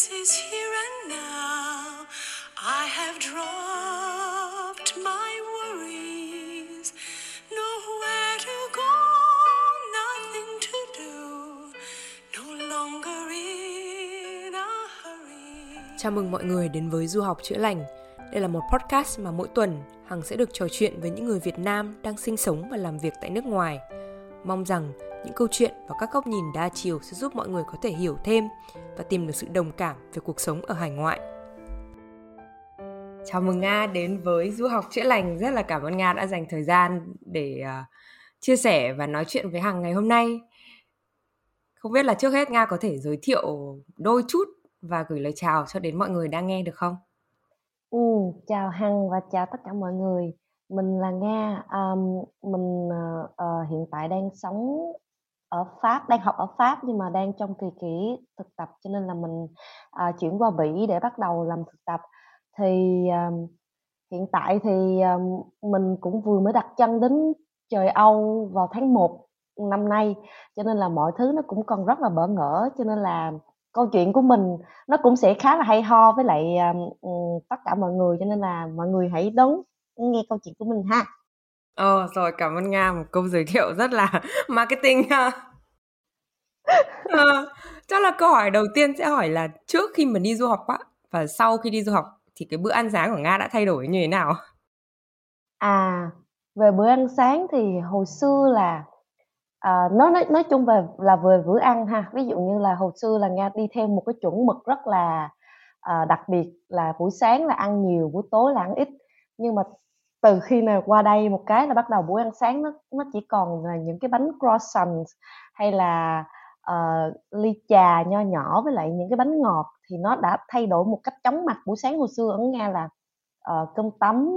This is here and now. I have dropped my worries. Nowhere to go, nothing to do. No longer in a hurry. Chào mừng mọi người đến với Du học chữa lành. Đây là một podcast mà mỗi tuần Hằng sẽ được trò chuyện với những người Việt Nam đang sinh sống và làm việc tại nước ngoài. Mong rằng những câu chuyện và các góc nhìn đa chiều sẽ giúp mọi người có thể hiểu thêm và tìm được sự đồng cảm về cuộc sống ở hải ngoại. Chào mừng Nga đến với Du học chữa lành. Rất là cảm ơn Nga đã dành thời gian để uh, chia sẻ và nói chuyện với Hằng ngày hôm nay. Không biết là trước hết Nga có thể giới thiệu đôi chút và gửi lời chào cho đến mọi người đang nghe được không? Ừ, chào Hằng và chào tất cả mọi người. Mình là Nga. Um, mình uh, uh, hiện tại đang sống ở Pháp, đang học ở Pháp nhưng mà đang trong kỳ nghỉ thực tập cho nên là mình uh, chuyển qua Bỉ để bắt đầu làm thực tập. Thì um, hiện tại thì um, mình cũng vừa mới đặt chân đến trời Âu vào tháng 1 năm nay cho nên là mọi thứ nó cũng còn rất là bỡ ngỡ cho nên là câu chuyện của mình nó cũng sẽ khá là hay ho với lại um, tất cả mọi người cho nên là mọi người hãy đón nghe câu chuyện của mình ha. Ờ rồi cảm ơn Nga một câu giới thiệu rất là marketing ha. ờ, chắc là câu hỏi đầu tiên sẽ hỏi là trước khi mình đi du học á và sau khi đi du học thì cái bữa ăn sáng của Nga đã thay đổi như thế nào? À về bữa ăn sáng thì hồi xưa là à, nói nói nói chung về là về bữa ăn ha ví dụ như là hồi xưa là nga đi theo một cái chuẩn mực rất là à, đặc biệt là buổi sáng là ăn nhiều buổi tối là ăn ít nhưng mà từ khi mà qua đây một cái là bắt đầu buổi ăn sáng nó nó chỉ còn là những cái bánh croissant hay là uh, ly trà nho nhỏ với lại những cái bánh ngọt thì nó đã thay đổi một cách chóng mặt. Buổi sáng hồi xưa ở nga là uh, cơm tấm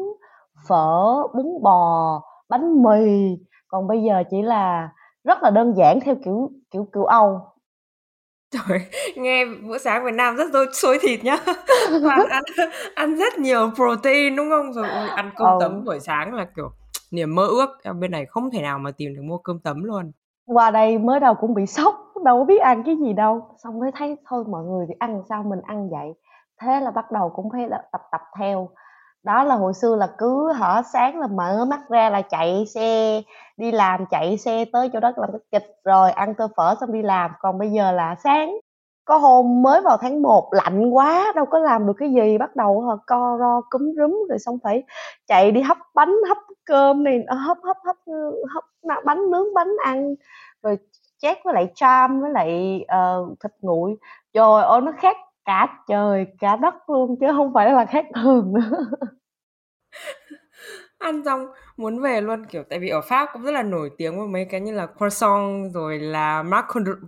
phở bún bò bánh mì. Còn bây giờ chỉ là rất là đơn giản theo kiểu kiểu kiểu Âu. Trời, nghe bữa sáng Việt Nam rất đôi xôi thịt nhá. Ăn, ăn, ăn rất nhiều protein đúng không? Rồi ăn cơm ừ. tấm buổi sáng là kiểu niềm mơ ước. Bên này không thể nào mà tìm được mua cơm tấm luôn. Qua đây mới đầu cũng bị sốc đâu có biết ăn cái gì đâu. Xong mới thấy thôi mọi người thì ăn sao mình ăn vậy? Thế là bắt đầu cũng phải tập tập theo đó là hồi xưa là cứ hở sáng là mở mắt ra là chạy xe đi làm chạy xe tới chỗ đó làm cái kịch rồi ăn tô phở xong đi làm. Còn bây giờ là sáng có hôm mới vào tháng 1 lạnh quá đâu có làm được cái gì bắt đầu co ro cúm rúm rồi xong phải chạy đi hấp bánh hấp cơm này ờ, hấp hấp hấp hấp bánh nướng bánh ăn rồi chét với lại cham với lại uh, thịt nguội. Trời ơi nó khác cả trời cả đất luôn chứ không phải là khác thường nữa. Ăn xong muốn về luôn kiểu tại vì ở Pháp cũng rất là nổi tiếng với mấy cái như là croissant rồi là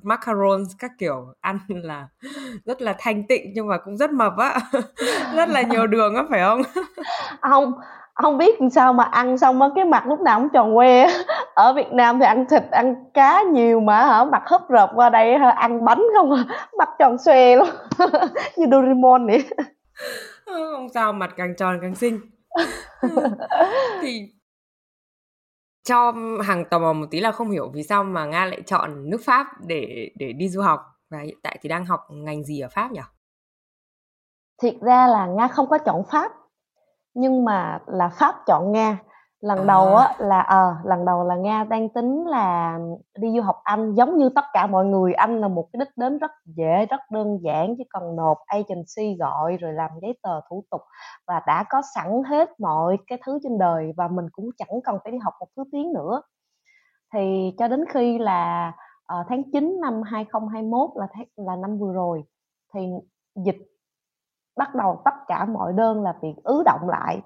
macarons các kiểu. Ăn là rất là thanh tịnh nhưng mà cũng rất mập á. Rất là nhiều đường á phải không? Không không biết làm sao mà ăn xong á cái mặt lúc nào cũng tròn que ở Việt Nam thì ăn thịt ăn cá nhiều mà hả? Mặt hấp rợp qua đây hả? Ăn bánh không à? Mặt tròn xoe luôn. Như Doraemon vậy. Không sao mặt càng tròn càng xinh. Thì cho hàng tò mò một tí là không hiểu vì sao mà nga lại chọn nước pháp để để đi du học và hiện tại thì đang học ngành gì ở pháp nhỉ? Thiệt ra là nga không có chọn pháp nhưng mà là pháp chọn nga. Lần à. đầu á là ờ à, lần đầu là nga đang tính là đi du học anh giống như tất cả mọi người. Anh là một cái đích đến rất dễ rất đơn giản chỉ cần nộp agency gọi rồi làm giấy tờ thủ tục và đã có sẵn hết mọi cái thứ trên đời và mình cũng chẳng cần phải đi học một thứ tiếng nữa. Thì cho đến khi là uh, tháng 9 năm 2021 là tháng, là năm vừa rồi thì dịch bắt đầu tất cả mọi đơn là bị ứ động lại.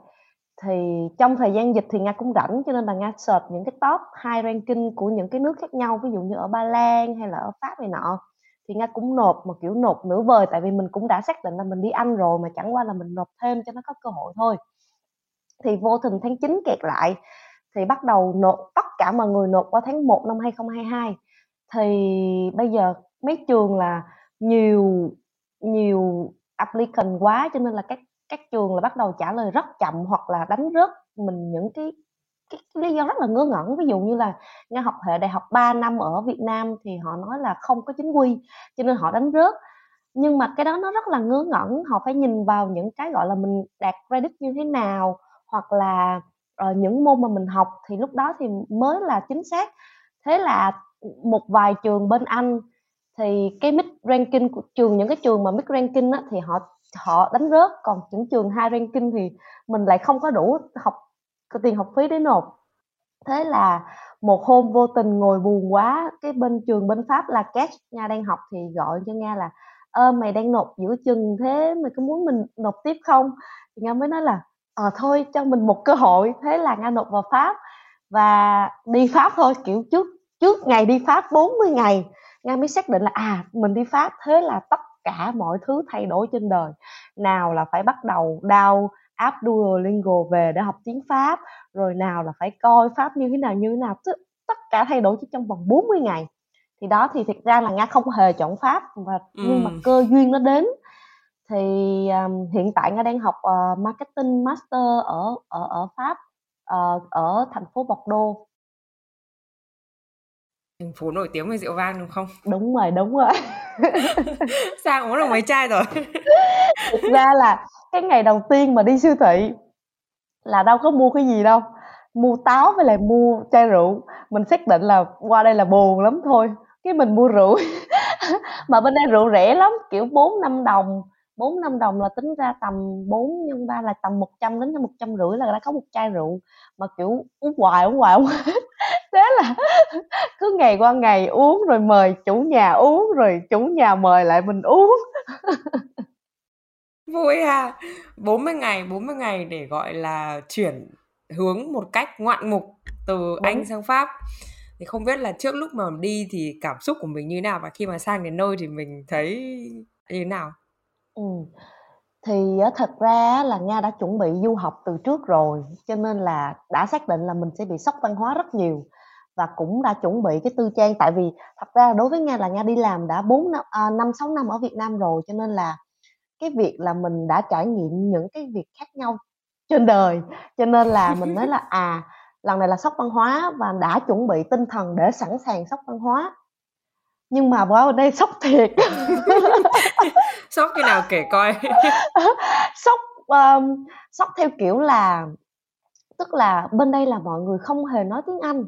Thì trong thời gian dịch thì nga cũng rảnh, cho nên là nga search những cái top high ranking của những cái nước khác nhau, ví dụ như ở ba lan hay là ở pháp này nọ. Thì nga cũng nộp một kiểu, nộp nửa vời, tại vì mình cũng đã xác định là mình đi anh rồi mà chẳng qua là mình nộp thêm cho nó có cơ hội thôi. Thì vô tình tháng 9 kẹt lại, thì bắt đầu nộp, tất cả mọi người nộp qua tháng 1 năm 2022 thì bây giờ mấy trường là nhiều nhiều applicant quá cho nên là các các trường là bắt đầu trả lời rất chậm hoặc là đánh rớt mình những cái cái, cái lý do rất là ngớ ngẩn. Ví dụ như là nga học hệ đại học 3 năm ở Việt Nam thì họ nói là không có chính quy cho nên họ đánh rớt. Nhưng mà cái đó nó rất là ngớ ngẩn họ phải nhìn vào những cái gọi là mình đạt credit như thế nào hoặc là uh, những môn mà mình học thì lúc đó thì mới là chính xác. Thế là một vài trường bên anh thì cái mid ranking của trường những cái trường mà mid ranking á, thì họ họ đánh rớt. Còn những trường high ranking thì mình lại không có đủ học có tiền học phí để nộp. Thế là một hôm vô tình ngồi buồn quá cái bên trường bên pháp là cash nha đang học thì gọi cho nga là ơ mày đang nộp giữa chừng thế mày có muốn mình nộp tiếp không? Thì nga mới nói là ờ thôi cho mình một cơ hội. Thế là nga nộp vào pháp và đi pháp thôi kiểu trước trước ngày đi pháp 40 ngày nga mới xác định là à mình đi pháp thế là tất cả mọi thứ thay đổi trên đời. Nào là phải bắt đầu đau app Duolingo về để học tiếng Pháp rồi nào là phải coi Pháp như thế nào như thế nào tất cả thay đổi chỉ trong vòng 40 ngày. Thì đó thì thực ra là nga không hề chọn pháp và ừ. nhưng mà cơ duyên nó đến. Thì um, hiện tại nga đang học uh, marketing master ở ở ở pháp uh, ở thành phố Bordeaux thành phố nổi tiếng về rượu vang đúng không? Đúng rồi đúng rồi. Sang uống được mấy chai rồi. Thực ra là cái ngày đầu tiên mà đi siêu thị là đâu có mua cái gì đâu. Mua táo với lại mua chai rượu. Mình xác định là qua đây là buồn lắm thôi. Cái mình mua rượu mà bên đây rượu rẻ lắm kiểu bốn năm đồng. Bốn năm đồng là tính ra tầm 4 nhân ba là tầm 100 đến một trăm rưỡi là đã có một chai rượu. Mà kiểu uống hoài uống hoài uống thế là cứ ngày qua ngày uống rồi mời chủ nhà uống rồi chủ nhà mời lại mình uống. Vui ha. 40 ngày 40 ngày để gọi là chuyển hướng một cách ngoạn mục từ Đúng. Anh sang Pháp. Thì không biết là trước lúc mà đi thì cảm xúc của mình như thế nào và khi mà sang đến nơi thì mình thấy như thế nào? Ừ. thì thật ra là nga đã chuẩn bị du học từ trước rồi cho nên là đã xác định là mình sẽ bị sốc văn hóa rất nhiều và cũng đã chuẩn bị cái tư trang. Tại vì thật ra đối với nga là nga đi làm đã bốn năm à, năm sáu năm ở việt nam rồi cho nên là cái việc là mình đã trải nghiệm những cái việc khác nhau trên đời. Cho nên là mình nói là à lần này là sốc văn hóa và đã chuẩn bị tinh thần để sẵn sàng sốc văn hóa. Nhưng mà ở đây sốc thiệt. Sốc cái nào kể coi. Sốc um, sốc theo kiểu là tức là bên đây là mọi người không hề nói tiếng anh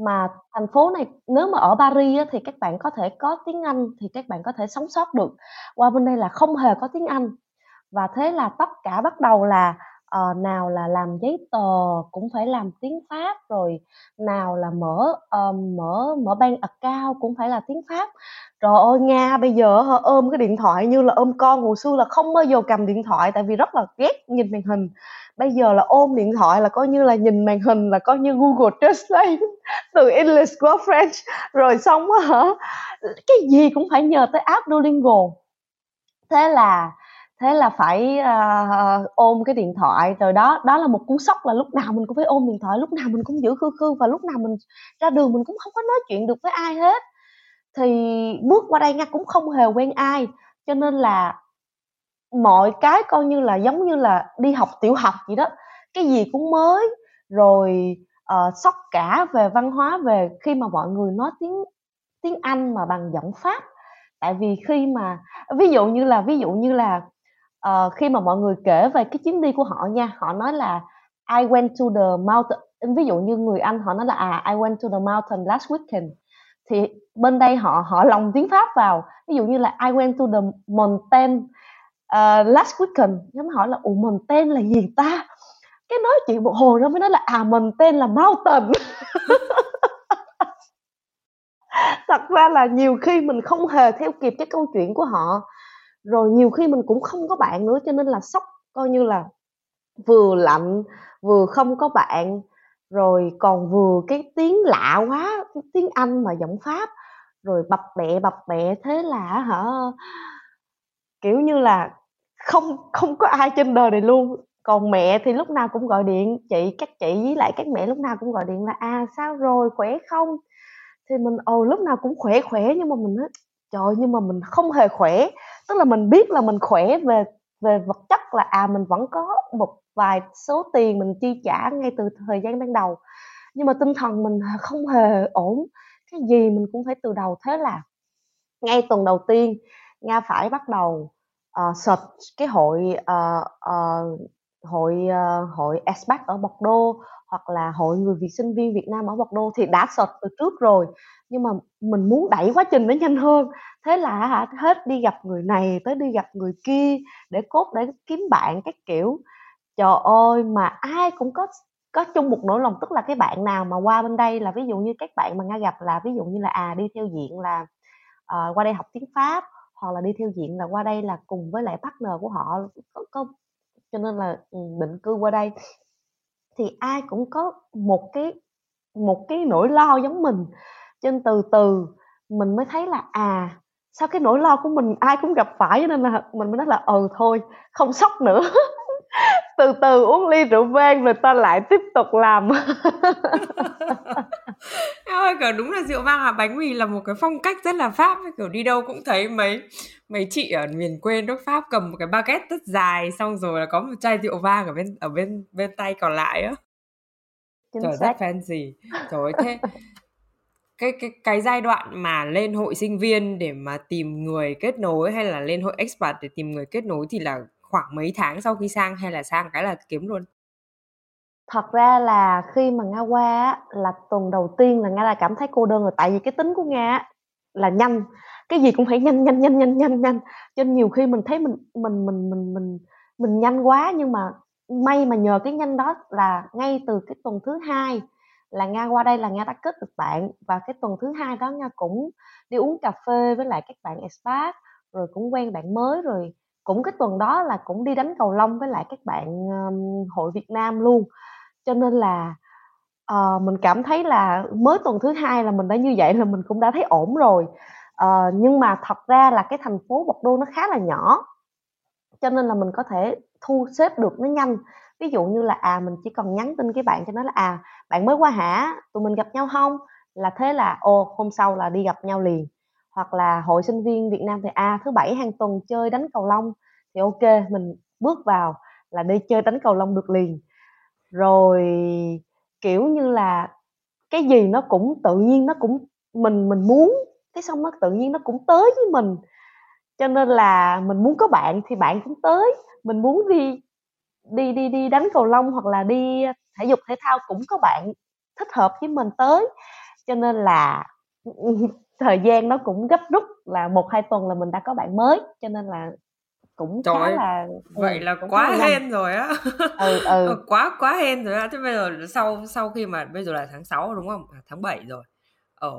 mà thành phố này nếu mà ở Paris á, thì các bạn có thể có tiếng Anh thì các bạn có thể sống sót được. Qua bên đây là không hề có tiếng Anh. Và thế là tất cả bắt đầu là ờ, nào là làm giấy tờ cũng phải làm tiếng Pháp rồi nào là mở ờ, mở mở bank account cũng phải là tiếng Pháp. Trời ơi Nga bây giờ họ ôm cái điện thoại như là ôm con hồi xưa là không bao giờ cầm điện thoại tại vì rất là ghét nhìn màn hình. Bây giờ là ôm điện thoại là coi như là nhìn màn hình là coi như Google Translate từ English qua French. Rồi xong hả cái gì cũng phải nhờ tới app Duolingo. Thế là thế là phải uh, ôm cái điện thoại rồi đó đó là một cú sốc là lúc nào mình cũng phải ôm điện thoại lúc nào mình cũng giữ khư khư và lúc nào mình ra đường mình cũng không có nói chuyện được với ai hết. Thì bước qua đây nga cũng không hề quen ai cho nên là mọi cái coi như là giống như là đi học tiểu học vậy đó. Cái gì cũng mới rồi uh, sốc cả về văn hóa về khi mà mọi người nói tiếng tiếng Anh mà bằng giọng Pháp. Tại vì khi mà ví dụ như là ví dụ như là uh, khi mà mọi người kể về cái chuyến đi của họ nha họ nói là I went to the mountain. Ví dụ như người Anh họ nói là à I went to the mountain last weekend. Thì bên đây họ họ lồng tiếng Pháp vào. Ví dụ như là I went to the mountain uh, last weekend. Nhóm hỏi là ủa mountain là gì ta? Cái nói chuyện một hồi nó mới nói là à mountain là mountain. Thật ra là nhiều khi mình không hề theo kịp cái câu chuyện của họ rồi nhiều khi mình cũng không có bạn nữa, cho nên là sốc, coi như là vừa lạnh, vừa không có bạn. Rồi còn vừa cái tiếng lạ quá tiếng anh mà giọng pháp, rồi bập bẹ bập bẹ thế là hả? Kiểu như là không không có ai trên đời này luôn. Còn mẹ thì lúc nào cũng gọi điện, chị, các chị với lại các mẹ lúc nào cũng gọi điện là à sao rồi, khỏe không? Thì mình, ồ, lúc nào cũng khỏe khỏe nhưng mà mình nói trời nhưng mà mình không hề khỏe. Tức là mình biết là mình khỏe về về vật chất là à mình vẫn có một vài số tiền mình chi trả ngay từ thời gian ban đầu. Nhưng mà tinh thần mình không hề ổn. Cái gì mình cũng phải từ đầu thế là. Ngay tuần đầu tiên Nga phải bắt đầu uh, search cái hội uh, uh, hội uh, hội expat ở Bordeaux hoặc là hội người Việt sinh viên Việt Nam ở Bordeaux thì đã search từ trước rồi nhưng mà mình muốn đẩy quá trình nó nhanh hơn. Thế là hả hết đi gặp người này tới đi gặp người kia để cốt để kiếm bạn các kiểu. Trời ơi mà ai cũng có có chung một nỗi lòng. Tức là cái bạn nào mà qua bên đây là ví dụ như các bạn mà nga gặp là ví dụ như là à đi theo diện là uh, qua đây học tiếng pháp hoặc là đi theo diện là qua đây là cùng với lại partner của họ có, có cho nên là ừ, định cư qua đây. Thì ai cũng có một cái một cái nỗi lo giống mình trên từ từ mình mới thấy là à sao cái nỗi lo của mình ai cũng gặp phải cho nên là mình mới nói là ừ thôi không sốc nữa. Từ từ uống ly rượu vang rồi ta lại tiếp tục làm. Ơi kiểu đúng là rượu vang và bánh mì là một cái phong cách rất là pháp kiểu đi đâu cũng thấy mấy mấy chị ở miền quê nước pháp cầm một cái baguette rất dài xong rồi là có một chai rượu vang ở bên ở bên bên tay còn lại á. Trời rất fancy. Trời thế cái cái cái giai đoạn mà lên hội sinh viên để mà tìm người kết nối hay là lên hội expat để tìm người kết nối thì là khoảng mấy tháng sau khi sang hay là sang cái là kiếm luôn? Thật ra là khi mà nga qua là tuần đầu tiên là nga là cảm thấy cô đơn rồi. Tại vì cái tính của nga là nhanh. Cái gì cũng phải nhanh nhanh nhanh nhanh nhanh nhanh. Cho nên nhiều khi mình thấy mình mình mình mình mình mình nhanh quá nhưng mà may mà nhờ cái nhanh đó là ngay từ cái tuần thứ hai là nga qua đây là nga đã kết được bạn. Và cái tuần thứ hai đó nga cũng đi uống cà phê với lại các bạn expat rồi cũng quen bạn mới rồi cũng cái tuần đó là cũng đi đánh cầu lông với lại các bạn um, hội Việt Nam luôn. Cho nên là uh, mình cảm thấy là mới tuần thứ hai là mình đã như vậy là mình cũng đã thấy ổn rồi. Uh, nhưng mà thật ra là cái thành phố Bordeaux nó khá là nhỏ cho nên là mình có thể thu xếp được nó nhanh. Ví dụ như là à mình chỉ cần nhắn tin cái bạn cho nó là à bạn mới qua hả tụi mình gặp nhau không? Là thế là ô hôm sau là đi gặp nhau liền. Hoặc là hội sinh viên Việt Nam thì à thứ bảy hàng tuần chơi đánh cầu lông. Thì ok, mình bước vào là đi chơi đánh cầu lông được liền. Rồi, kiểu như là, cái gì nó cũng tự nhiên, nó cũng mình mình muốn. Cái xong nó tự nhiên nó cũng tới với mình. Cho nên là mình muốn có bạn thì bạn cũng tới. Mình muốn đi đi đi đi đánh cầu lông hoặc là đi thể dục thể thao cũng có bạn thích hợp với mình tới. Cho nên là thời gian nó cũng gấp rút là một hai tuần là mình đã có bạn mới. Cho nên là cũng Trời khá là vậy ừ, là quá hên rồi á. Ừ, ừ. quá quá hên rồi á. Thế bây giờ sau sau khi mà bây giờ là tháng 6 đúng không? À, tháng 7 rồi. Ở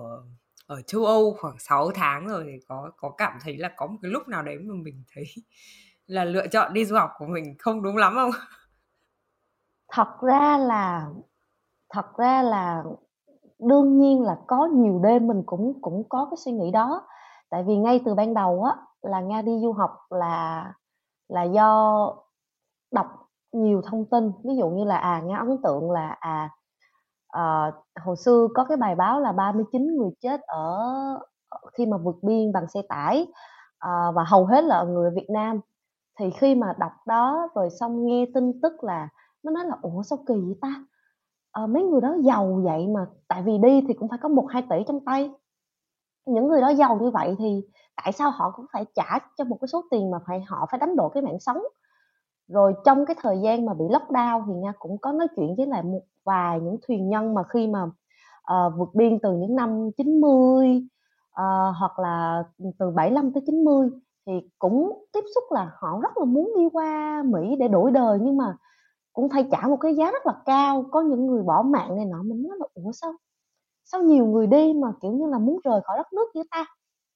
ở châu Âu khoảng 6 tháng rồi thì có có cảm thấy là có một cái lúc nào đấy mà mình thấy là lựa chọn đi du học của mình không đúng lắm không? Thật ra là thật ra là đương nhiên là có nhiều đêm mình cũng cũng có cái suy nghĩ đó. Tại vì ngay từ ban đầu á là nga đi du học là là do đọc nhiều thông tin. Ví dụ như là à nga ấn tượng là à à, hồi xưa có cái bài báo là 39 người chết ở khi mà vượt biên bằng xe tải à, và hầu hết là người Việt Nam thì khi mà đọc đó rồi xong nghe tin tức là nó nói là ủa sao kỳ vậy ta? À, mấy người đó giàu vậy mà tại vì đi thì cũng phải có một hai tỷ trong tay. Những người đó giàu như vậy thì tại sao họ cũng phải trả cho một cái số tiền mà phải họ phải đánh đổi cái mạng sống? Rồi trong cái thời gian mà bị lockdown thì nha cũng có nói chuyện với lại một vài những thuyền nhân mà khi mà uh, vượt biên từ những năm 90 uh, ờ, hoặc là từ 75 tới 90 thì cũng tiếp xúc là họ rất là muốn đi qua Mỹ để đổi đời nhưng mà cũng phải trả một cái giá rất là cao. Có những người bỏ mạng này nọ mình nói là ủa sao sao nhiều người đi mà kiểu như là muốn rời khỏi đất nước với ta?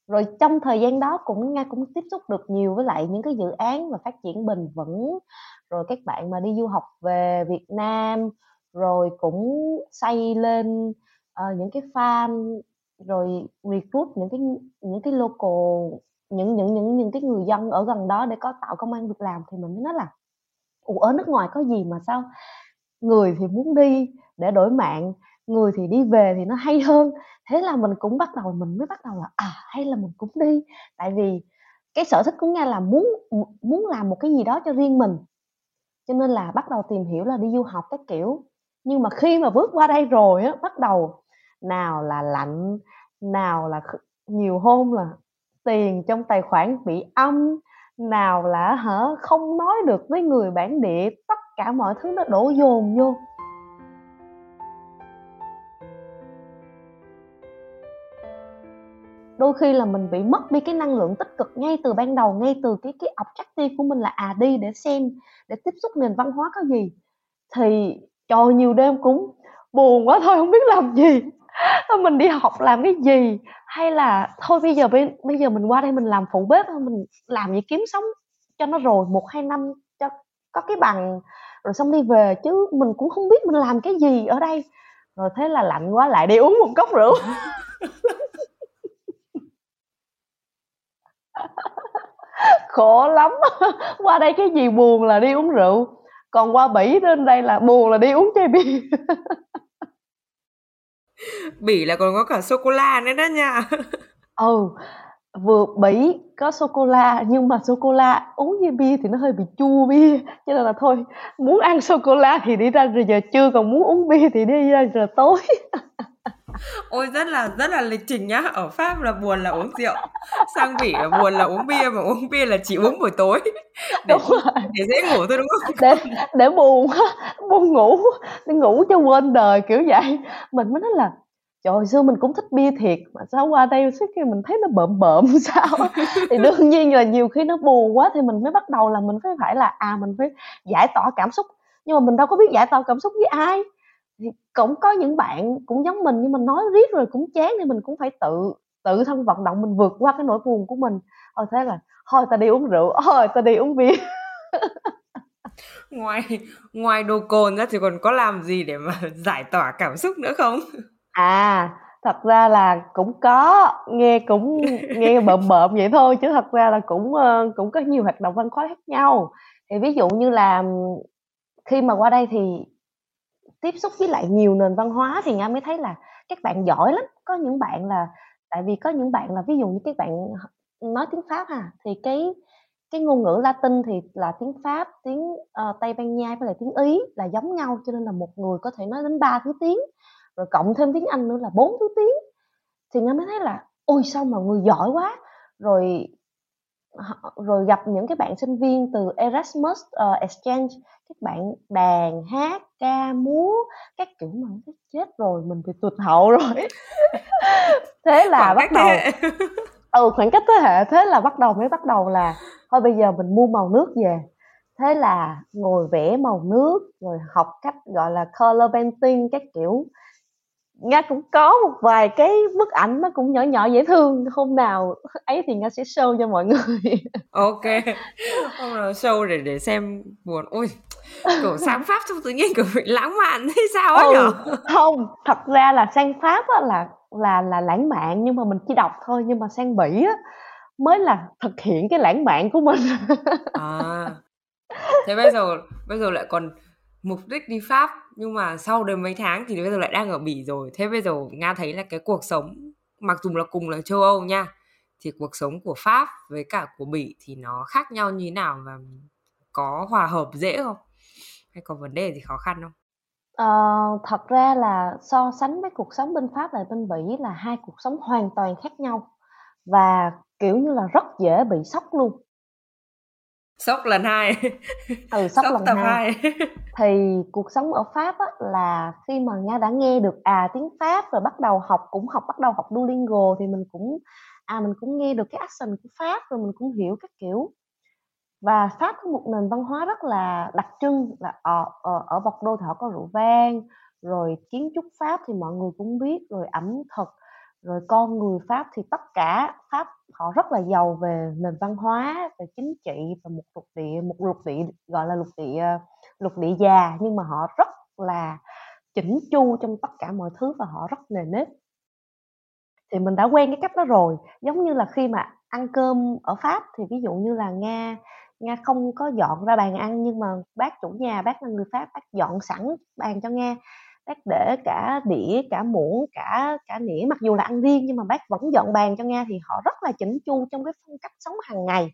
Rồi trong thời gian đó cũng nga cũng tiếp xúc được nhiều với lại những cái dự án và phát triển bền vững. Rồi các bạn mà đi du học về Việt Nam rồi cũng xây lên uh, những cái farm rồi recruit những cái những cái local những những những những cái người dân ở gần đó để có tạo công an việc làm thì mình mới nói là, ủa, ở nước ngoài có gì mà sao người thì muốn đi để đổi mạng, người thì đi về thì nó hay hơn? Thế là mình cũng bắt đầu, mình mới bắt đầu là à hay là mình cũng đi. Tại vì cái sở thích của nga là muốn muốn làm một cái gì đó cho riêng mình. Cho nên là bắt đầu tìm hiểu là đi du học các kiểu. Nhưng mà khi mà bước qua đây rồi á, bắt đầu, nào là lạnh, nào là nhiều hôm là tiền trong tài khoản bị âm, nào là hả, không nói được với người bản địa, tất cả mọi thứ nó đổ dồn vô. Đôi khi là mình bị mất đi cái năng lượng tích cực ngay từ ban đầu, ngay từ cái cái objective của mình là à đi để xem, để tiếp xúc nền văn hóa có gì. Thì trời, nhiều đêm cũng buồn quá thôi, không biết làm gì. mình đi học làm cái gì? Hay là thôi bây giờ bây, bây giờ mình qua đây mình làm phụ bếp mình làm gì kiếm sống cho nó rồi một hai năm cho có cái bằng rồi xong đi về chứ mình cũng không biết mình làm cái gì ở đây. Rồi thế là lạnh quá lại đi uống một cốc rượu. Khổ lắm. Qua đây cái gì buồn là đi uống rượu. Còn qua bỉ trên đây là buồn là đi uống chai bia bỉ là còn có cả sô cô la nữa đó nha. Ừ vừa bỉ có sô cô la, nhưng mà sô cô la uống với bia thì nó hơi bị chua bia, cho nên là thôi, muốn ăn sô cô la thì đi ra rồi giờ trưa còn muốn uống bia thì đi ra giờ tối. ôi rất là rất là lịch trình nhá. Ở pháp là buồn là uống rượu sang bỉ là buồn là uống bia mà uống bia là chỉ uống buổi tối. Để, để dễ ngủ thôi đúng không? Để để buồn buồn ngủ để ngủ cho quên đời kiểu vậy. Mình mới nói là trời xưa mình cũng thích bia thiệt mà sao qua đây suốt khi mình thấy nó bợm bợm sao? Thì đương nhiên là nhiều khi nó buồn quá thì mình mới bắt đầu là mình phải phải là à mình phải giải tỏa cảm xúc. Nhưng mà mình đâu có biết giải tỏa cảm xúc với ai thì cũng có những bạn cũng giống mình nhưng mà nói riết rồi cũng chán thì mình cũng phải tự tự thân vận động mình vượt qua cái nỗi buồn của mình. Ờ thế là thôi ta đi uống rượu thôi ta đi uống bia. Ngoài ngoài đồ cồn ra thì còn có làm gì để mà giải tỏa cảm xúc nữa không? À thật ra là cũng có nghe cũng nghe bợm bợm vậy thôi chứ thật ra là cũng ờ, cũng có nhiều hoạt động văn hóa khác nhau. Thì ví dụ như là khi mà qua đây thì tiếp xúc với lại nhiều nền văn hóa thì nga mới thấy là các bạn giỏi lắm. Có những bạn là tại vì có những bạn là ví dụ như các bạn nói tiếng pháp ha thì cái cái ngôn ngữ Latin thì là tiếng Pháp, tiếng uh, Tây Ban Nha với lại tiếng Ý là giống nhau cho nên là một người có thể nói đến ba thứ tiếng rồi cộng thêm tiếng Anh nữa là bốn thứ tiếng. Thì nga mới thấy là ôi sao mà người giỏi quá! Rồi rồi gặp những cái bạn sinh viên từ Erasmus uh, Exchange các bạn đàn hát ca múa các kiểu mà cái chết rồi mình thì tụt hậu rồi. Thế là khoảng bắt đầu ừ khoảng cách thế hệ. Thế là bắt đầu mới bắt đầu là thôi bây giờ mình mua màu nước về. Thế là ngồi vẽ màu nước rồi học cách gọi là color painting các kiểu nga cũng có một vài cái bức ảnh nó cũng nhỏ nhỏ dễ thương. Hôm nào ấy thì nga sẽ show cho mọi người. Ok. Hôm nào show để để xem buồn. Ôi kiểu sáng pháp trong tự nhiên kiểu bị lãng mạn hay sao ấy ừ, nhở không. Thật ra là sang pháp á, là là là lãng mạn nhưng mà mình chỉ đọc thôi. Nhưng mà sang bỉ á, mới là thực hiện cái lãng mạn của mình. À. Thế bây giờ bây giờ lại còn mục đích đi Pháp nhưng mà sau đến mấy tháng thì bây giờ lại đang ở Bỉ rồi. Thế bây giờ Nga thấy là cái cuộc sống mặc dù là cùng là châu Âu nha thì cuộc sống của Pháp với cả của Bỉ thì nó khác nhau như thế nào và có hòa hợp dễ không? Hay có vấn đề gì khó khăn không? Ờ, thật ra là so sánh với cuộc sống bên Pháp và bên Bỉ là hai cuộc sống hoàn toàn khác nhau và kiểu như là rất dễ bị sốc luôn sốc lần hai. Ừ sốc, sốc lần tập hai. thì cuộc sống ở pháp á, là khi mà nga đã nghe được à tiếng pháp rồi bắt đầu học cũng học bắt đầu học duolingo thì mình cũng à mình cũng nghe được cái accent của pháp rồi mình cũng hiểu các kiểu. Và pháp có một nền văn hóa rất là đặc trưng là ở ở, ở bọc đô thì họ có rượu vang rồi kiến trúc pháp thì mọi người cũng biết rồi ẩm thực rồi con người pháp thì tất cả pháp họ rất là giàu về nền văn hóa, về chính trị và một lục địa, một lục địa gọi là lục địa lục địa già, nhưng mà họ rất là chỉnh chu trong tất cả mọi thứ và họ rất nề nếp. Thì mình đã quen cái cách đó rồi. Giống như là khi mà ăn cơm ở pháp thì ví dụ như là nga nga không có dọn ra bàn ăn, nhưng mà bác chủ nhà, bác là người pháp, bác dọn sẵn bàn cho nga bác để cả đĩa cả muỗng cả cả nĩa mặc dù là ăn riêng nhưng mà bác vẫn dọn bàn cho nga thì họ rất là chỉnh chu trong cái phong cách sống hàng ngày.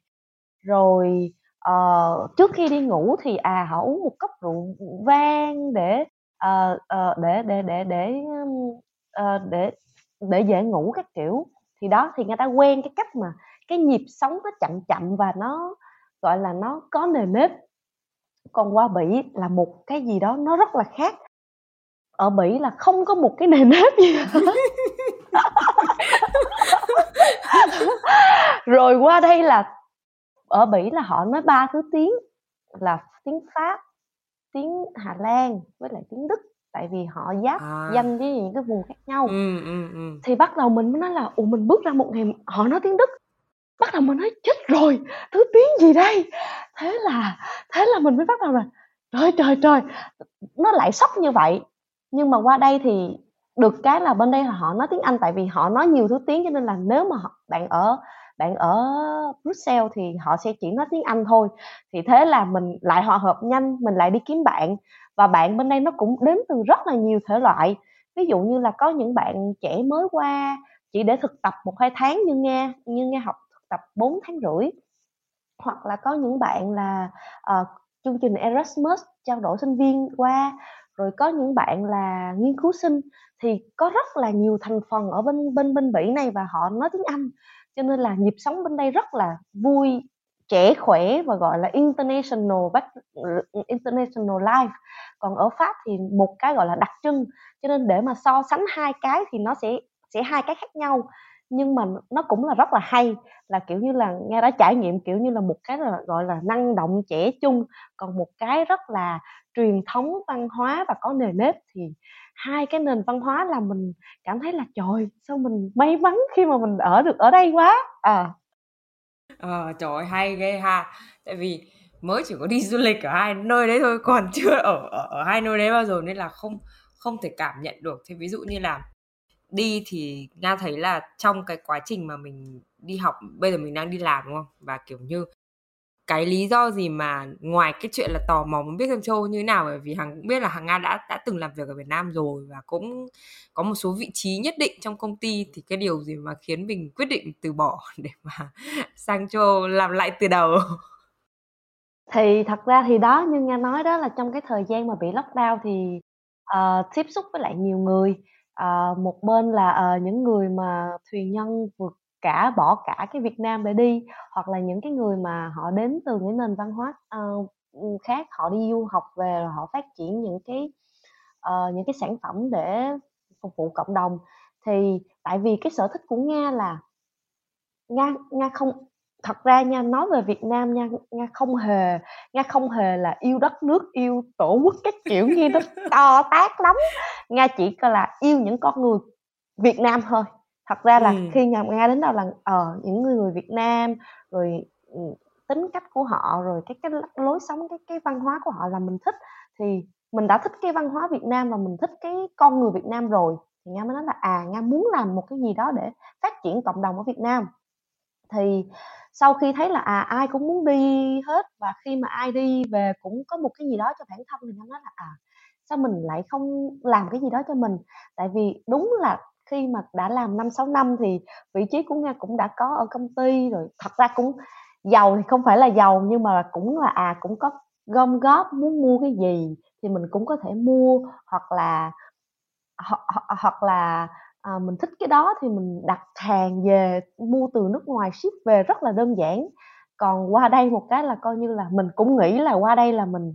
Rồi uh, trước khi đi ngủ thì à họ uống một cốc rượu vang để uh, uh, để để để để uh, để để dễ ngủ các kiểu. Thì đó thì người ta quen cái cách mà cái nhịp sống nó chậm chậm và nó gọi là nó có nề nếp. Còn qua bỉ là một cái gì đó nó rất là khác ở bỉ là không có một cái nề nếp gì hết. Rồi qua đây là ở bỉ là họ nói ba thứ tiếng là tiếng pháp tiếng hà lan với lại tiếng đức. Tại vì họ giáp à. danh với những cái vùng khác nhau. Ừ, ừ, ừ. thì bắt đầu mình mới nói là ủa mình bước ra một ngày họ nói tiếng đức. Bắt đầu mình nói chết rồi thứ tiếng gì đây? Thế là thế là mình mới bắt đầu là trời trời trời nó lại sốc như vậy nhưng mà qua đây thì được cái là bên đây là họ nói tiếng Anh tại vì họ nói nhiều thứ tiếng cho nên là nếu mà họ, bạn ở bạn ở Brussels thì họ sẽ chỉ nói tiếng Anh thôi. Thì thế là mình lại hòa hợp nhanh mình lại đi kiếm bạn. Và bạn bên đây nó cũng đến từ rất là nhiều thể loại. Ví dụ như là có những bạn trẻ mới qua chỉ để thực tập một hai tháng như nghe như nghe học thực tập 4 tháng rưỡi. Hoặc là có những bạn là uh, chương trình Erasmus trao đổi sinh viên qua rồi có những bạn là nghiên cứu sinh thì có rất là nhiều thành phần ở bên bên bên Bỉ này và họ nói tiếng Anh. Cho nên là nhịp sống bên đây rất là vui, trẻ khỏe và gọi là international international life. Còn ở Pháp thì một cái gọi là đặc trưng. Cho nên để mà so sánh hai cái thì nó sẽ sẽ hai cái khác nhau. Nhưng mà nó cũng là rất là hay là kiểu như là nghe đã trải nghiệm kiểu như là một cái là gọi là năng động trẻ trung. Còn một cái rất là truyền thống văn hóa và có nề nếp thì hai cái nền văn hóa là mình cảm thấy là trời sao mình may mắn khi mà mình ở được ở đây quá! À. Ờ trời ơi hay ghê ha. Tại vì mới chỉ có đi du lịch ở hai nơi đấy thôi còn chưa ở ở, ở hai nơi đấy bao giờ nên là không không thể cảm nhận được. Thì ví dụ như là đi thì nga thấy là trong cái quá trình mà mình đi học bây giờ mình đang đi làm đúng không? Và kiểu như cái lý do gì mà ngoài cái chuyện là tò mò muốn biết dân châu như thế nào bởi vì hằng cũng biết là hằng nga đã đã từng làm việc ở việt nam rồi và cũng có một số vị trí nhất định trong công ty thì cái điều gì mà khiến mình quyết định từ bỏ để mà sang châu làm lại từ đầu? Thì thật ra thì đó như nga nói đó là trong cái thời gian mà bị lockdown thì uh, tiếp xúc với lại nhiều người. Uh, một bên là uh, những người mà thuyền nhân vượt cả bỏ cả cái Việt Nam để đi hoặc là những cái người mà họ đến từ những nền văn hóa uh, khác họ đi du học về rồi họ phát triển những cái uh, những cái sản phẩm để phục vụ cộng đồng. Thì tại vì cái sở thích của nga là nga nga không thật ra nha nói về Việt Nam nha nga không hề nga không hề là yêu đất nước yêu tổ quốc các kiểu như nó to tát lắm. Nga chỉ coi là yêu những con người Việt Nam thôi thật ra là ừ. khi nhà nga đến đâu là ờ uh, những người người Việt Nam rồi tính cách của họ rồi cái cái lối sống cái cái văn hóa của họ là mình thích thì mình đã thích cái văn hóa Việt Nam và mình thích cái con người Việt Nam rồi. Thì nga mới nói là à nga muốn làm một cái gì đó để phát triển cộng đồng ở Việt Nam. Thì sau khi thấy là à ai cũng muốn đi hết và khi mà ai đi về cũng có một cái gì đó cho bản thân thì nga nói là à sao mình lại không làm cái gì đó cho mình? Tại vì đúng là khi mà đã làm năm sáu năm thì vị trí của nga cũng đã có ở công ty rồi. Thật ra cũng giàu thì không phải là giàu nhưng mà cũng là à cũng có gom góp muốn mua cái gì thì mình cũng có thể mua hoặc là hoặc là à, mình thích cái đó thì mình đặt hàng về mua từ nước ngoài ship về rất là đơn giản. Còn qua đây một cái là coi như là mình cũng nghĩ là qua đây là mình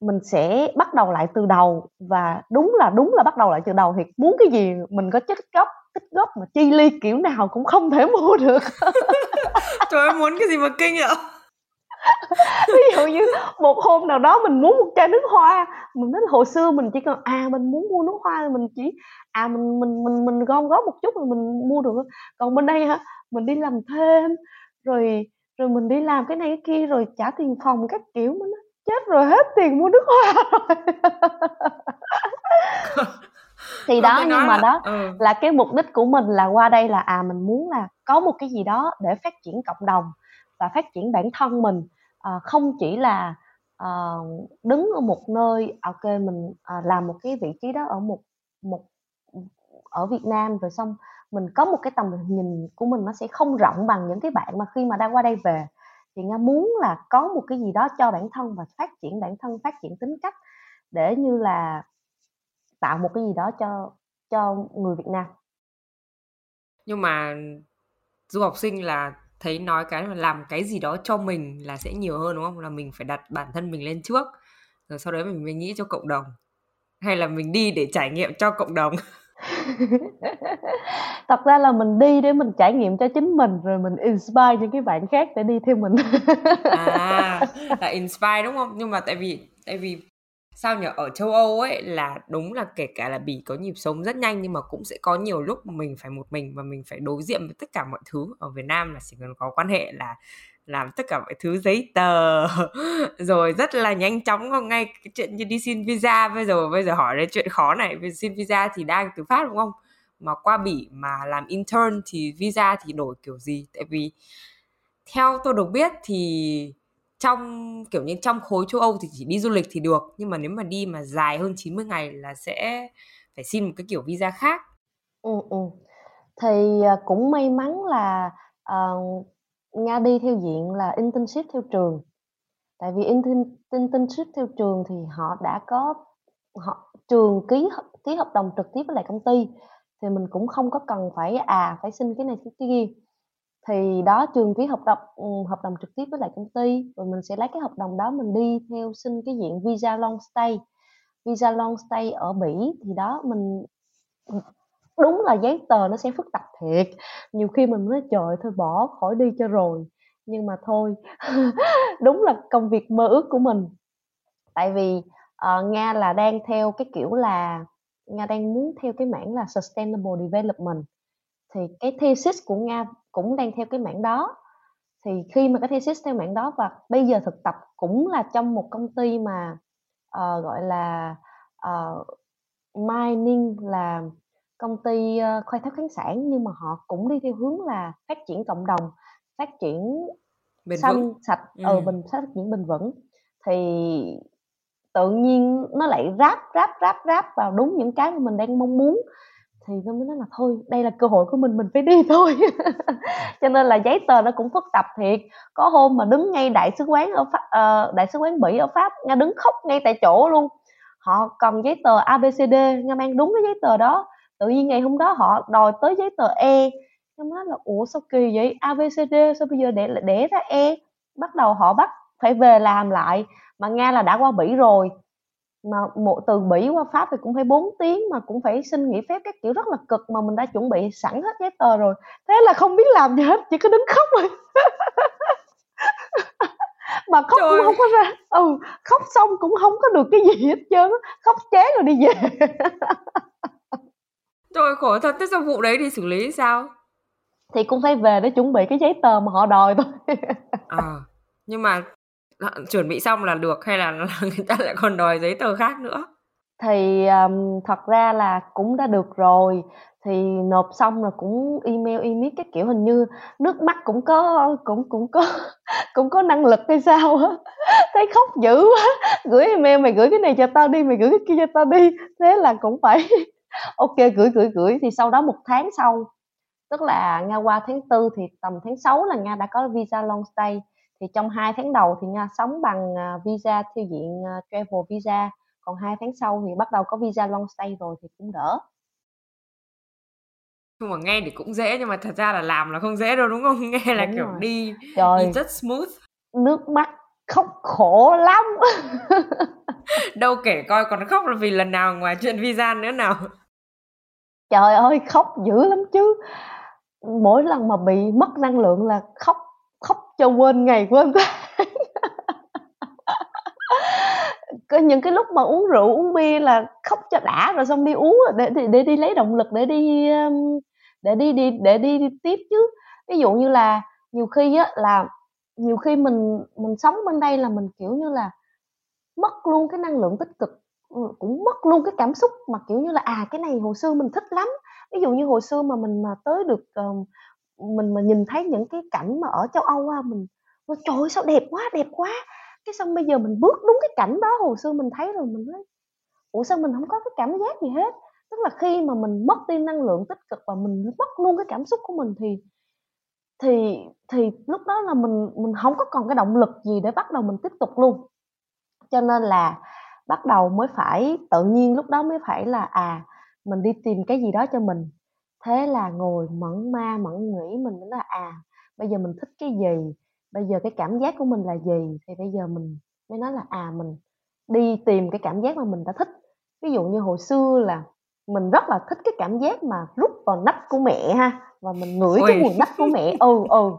mình sẽ bắt đầu lại từ đầu. Và đúng là đúng là bắt đầu lại từ đầu thì muốn cái gì mình có chất gốc tích góp mà chi ly kiểu nào cũng không thể mua được. Trời ơi muốn cái gì mà kinh vậy? Ví dụ như một hôm nào đó mình muốn một chai nước hoa mình nói hồi xưa mình chỉ cần à mình muốn mua nước hoa mình chỉ à mình mình mình mình gom góp một chút rồi mình mua được. Còn bên đây hả mình đi làm thêm rồi rồi mình đi làm cái này cái kia rồi trả tiền phòng các kiểu mình nói chết rồi hết tiền mua nước hoa rồi. Thì đó nhưng mà đó ừ. là cái mục đích của mình là qua đây là à mình muốn là có một cái gì đó để phát triển cộng đồng và phát triển bản thân mình. À, không chỉ là à, đứng ở một nơi ok mình à, làm một cái vị trí đó ở một một ở Việt Nam rồi xong mình có một cái tầm nhìn của mình nó sẽ không rộng bằng những cái bạn mà khi mà đang qua đây về thì nga muốn là có một cái gì đó cho bản thân và phát triển bản thân phát triển tính cách để như là tạo một cái gì đó cho cho người Việt Nam. Nhưng mà du học sinh là thấy nói cái là làm cái gì đó cho mình là sẽ nhiều hơn đúng không? Là mình phải đặt bản thân mình lên trước rồi sau đấy mình mới nghĩ cho cộng đồng. Hay là mình đi để trải nghiệm cho cộng đồng thật ra là mình đi để mình trải nghiệm cho chính mình rồi mình inspire những cái bạn khác để đi theo mình. À là inspire đúng không? Nhưng mà tại vì tại vì sao nhỉ? Ở châu Âu ấy là đúng là kể cả là bỉ có nhịp sống rất nhanh nhưng mà cũng sẽ có nhiều lúc mình phải một mình và mình phải đối diện với tất cả mọi thứ. Ở Việt Nam là chỉ cần có quan hệ là làm tất cả mọi thứ giấy tờ rồi rất là nhanh chóng. Ngay cái chuyện như đi xin visa bây giờ bây giờ hỏi đến chuyện khó này vì xin visa thì đang từ phát đúng không mà qua bỉ mà làm intern thì visa thì đổi kiểu gì tại vì theo tôi được biết thì trong kiểu như trong khối châu Âu thì chỉ đi du lịch thì được nhưng mà nếu mà đi mà dài hơn 90 ngày là sẽ phải xin một cái kiểu visa khác. Ừ, ừ. Thì à, cũng may mắn là uh, Nga đi theo diện là internship theo trường. Tại vì internship theo trường thì họ đã có họ trường ký ký hợp đồng trực tiếp với lại công ty thì mình cũng không có cần phải à phải xin cái này cái kia. Thì đó trường ký hợp đồng ừ, hợp đồng trực tiếp với lại công ty rồi mình sẽ lấy cái hợp đồng đó mình đi theo xin cái diện visa long stay. Visa long stay ở bỉ thì đó mình ừ, đúng là giấy tờ nó sẽ phức tạp thiệt. Nhiều khi mình nói trời thôi bỏ khỏi đi cho rồi. Nhưng mà thôi đúng là công việc mơ ước của mình. Tại vì uh, nga là đang theo cái kiểu là nga đang muốn theo cái mảng là sustainable development thì cái thesis của nga cũng đang theo cái mảng đó thì khi mà cái thesis theo mảng đó và bây giờ thực tập cũng là trong một công ty mà uh, gọi là uh, mining là công ty uh, khai thác khoáng sản nhưng mà họ cũng đi theo hướng là phát triển cộng đồng phát triển bền xanh vững. sạch Ừ. ờ bình phát triển bền vững thì tự nhiên nó lại ráp ráp ráp ráp vào đúng những cái mà mình đang mong muốn. Thì tôi mới nói là thôi đây là cơ hội của mình mình phải đi thôi. Cho nên là giấy tờ nó cũng phức tạp thiệt. Có hôm mà đứng ngay đại sứ quán ở pháp uh, ờ, đại sứ quán Mỹ ở pháp nga đứng khóc ngay tại chỗ luôn. Họ cầm giấy tờ abcd nga mang đúng cái giấy tờ đó. Tự nhiên ngày hôm đó họ đòi tới giấy tờ e. Nga nói là ủa sao kỳ vậy? Abcd sao bây giờ để để ra e? Bắt đầu họ bắt phải về làm lại mà nga là đã qua bỉ rồi. Mà một từ bỉ qua pháp thì cũng phải 4 tiếng mà cũng phải xin nghỉ phép các kiểu rất là cực mà mình đã chuẩn bị sẵn hết giấy tờ rồi. Thế là không biết làm gì hết chỉ có đứng khóc rồi mà khóc Trời. cũng không có ra. Ừ khóc xong cũng không có được cái gì hết trơn khóc chán rồi đi về. Trời khổ thật, thế sau vụ đấy thì xử lý sao? thì cũng phải về để chuẩn bị cái giấy tờ mà họ đòi thôi. À, nhưng mà chuẩn bị xong là được hay là, là người ta lại còn đòi giấy tờ khác nữa? thì um, thật ra là cũng đã được rồi. Thì nộp xong là cũng email email cái kiểu hình như nước mắt cũng có cũng cũng có cũng có năng lực hay sao á. Thấy khóc dữ quá. Gửi email mày gửi cái này cho tao đi mày gửi cái kia cho tao đi. Thế là cũng phải ok gửi gửi gửi. Thì sau đó một tháng sau tức là nga qua tháng tư thì tầm tháng 6 là nga đã có visa long stay thì trong hai tháng đầu thì nga sống bằng à, visa theo diện à, travel visa còn hai tháng sau thì bắt đầu có visa long stay rồi thì cũng đỡ Nhưng mà nghe thì cũng dễ nhưng mà thật ra là làm là không dễ đâu đúng không? Nghe là Đúng kiểu rồi. đi trời đi rất smooth. nước mắt khóc khổ lắm Đâu kể coi còn khóc là vì lần nào ngoài chuyện visa nữa nào. trời ơi khóc dữ lắm chứ mỗi lần mà bị mất năng lượng là khóc cho quên ngày quên tháng. Có những cái lúc mà uống rượu uống bia là khóc cho đã rồi xong đi uống để để, để đi lấy động lực để đi um, để đi đi để đi, đi tiếp chứ. Ví dụ như là nhiều khi á là nhiều khi mình mình sống bên đây là mình kiểu như là mất luôn cái năng lượng tích cực ừ, cũng mất luôn cái cảm xúc mà kiểu như là à cái này hồi xưa mình thích lắm. Ví dụ như hồi xưa mà mình mà tới được ờ, mình mà nhìn thấy những cái cảnh mà ở châu Âu á mình ôi trời ơi, sao đẹp quá đẹp quá! Cái xong bây giờ mình bước đúng cái cảnh đó hồi xưa mình thấy rồi mình nói ủa sao mình không có cái cảm giác gì hết? Tức là khi mà mình mất đi năng lượng tích cực và mình mất luôn cái cảm xúc của mình thì thì thì lúc đó là mình mình không có còn cái động lực gì để bắt đầu mình tiếp tục luôn. Cho nên là bắt đầu mới phải tự nhiên lúc đó mới phải là à mình đi tìm cái gì đó cho mình thế là ngồi mẫn ma mẫn nghĩ mình mới là à bây giờ mình thích cái gì? Bây giờ cái cảm giác của mình là gì? Thì bây giờ mình mới nói là à mình đi tìm cái cảm giác mà mình đã thích. Ví dụ như hồi xưa là mình rất là thích cái cảm giác mà rút vào nách của mẹ ha và mình ngửi Ôi. cái mùi nách của mẹ. Ừ ừ.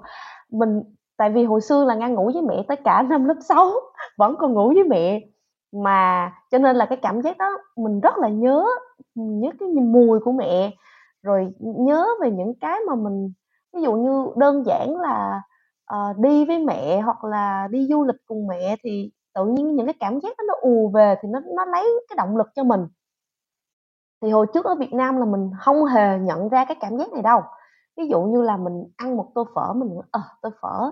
Mình tại vì hồi xưa là ngang ngủ với mẹ tới cả năm lớp 6 vẫn còn ngủ với mẹ. Mà cho nên là cái cảm giác đó mình rất là nhớ nhớ cái mùi của mẹ rồi nhớ về những cái mà mình ví dụ như đơn giản là uh, đi với mẹ hoặc là đi du lịch cùng mẹ thì tự nhiên những cái cảm giác đó nó ùa về thì nó nó lấy cái động lực cho mình. Thì hồi trước ở Việt Nam là mình không hề nhận ra cái cảm giác này đâu. Ví dụ như là mình ăn một tô phở mình ờ à, tô phở.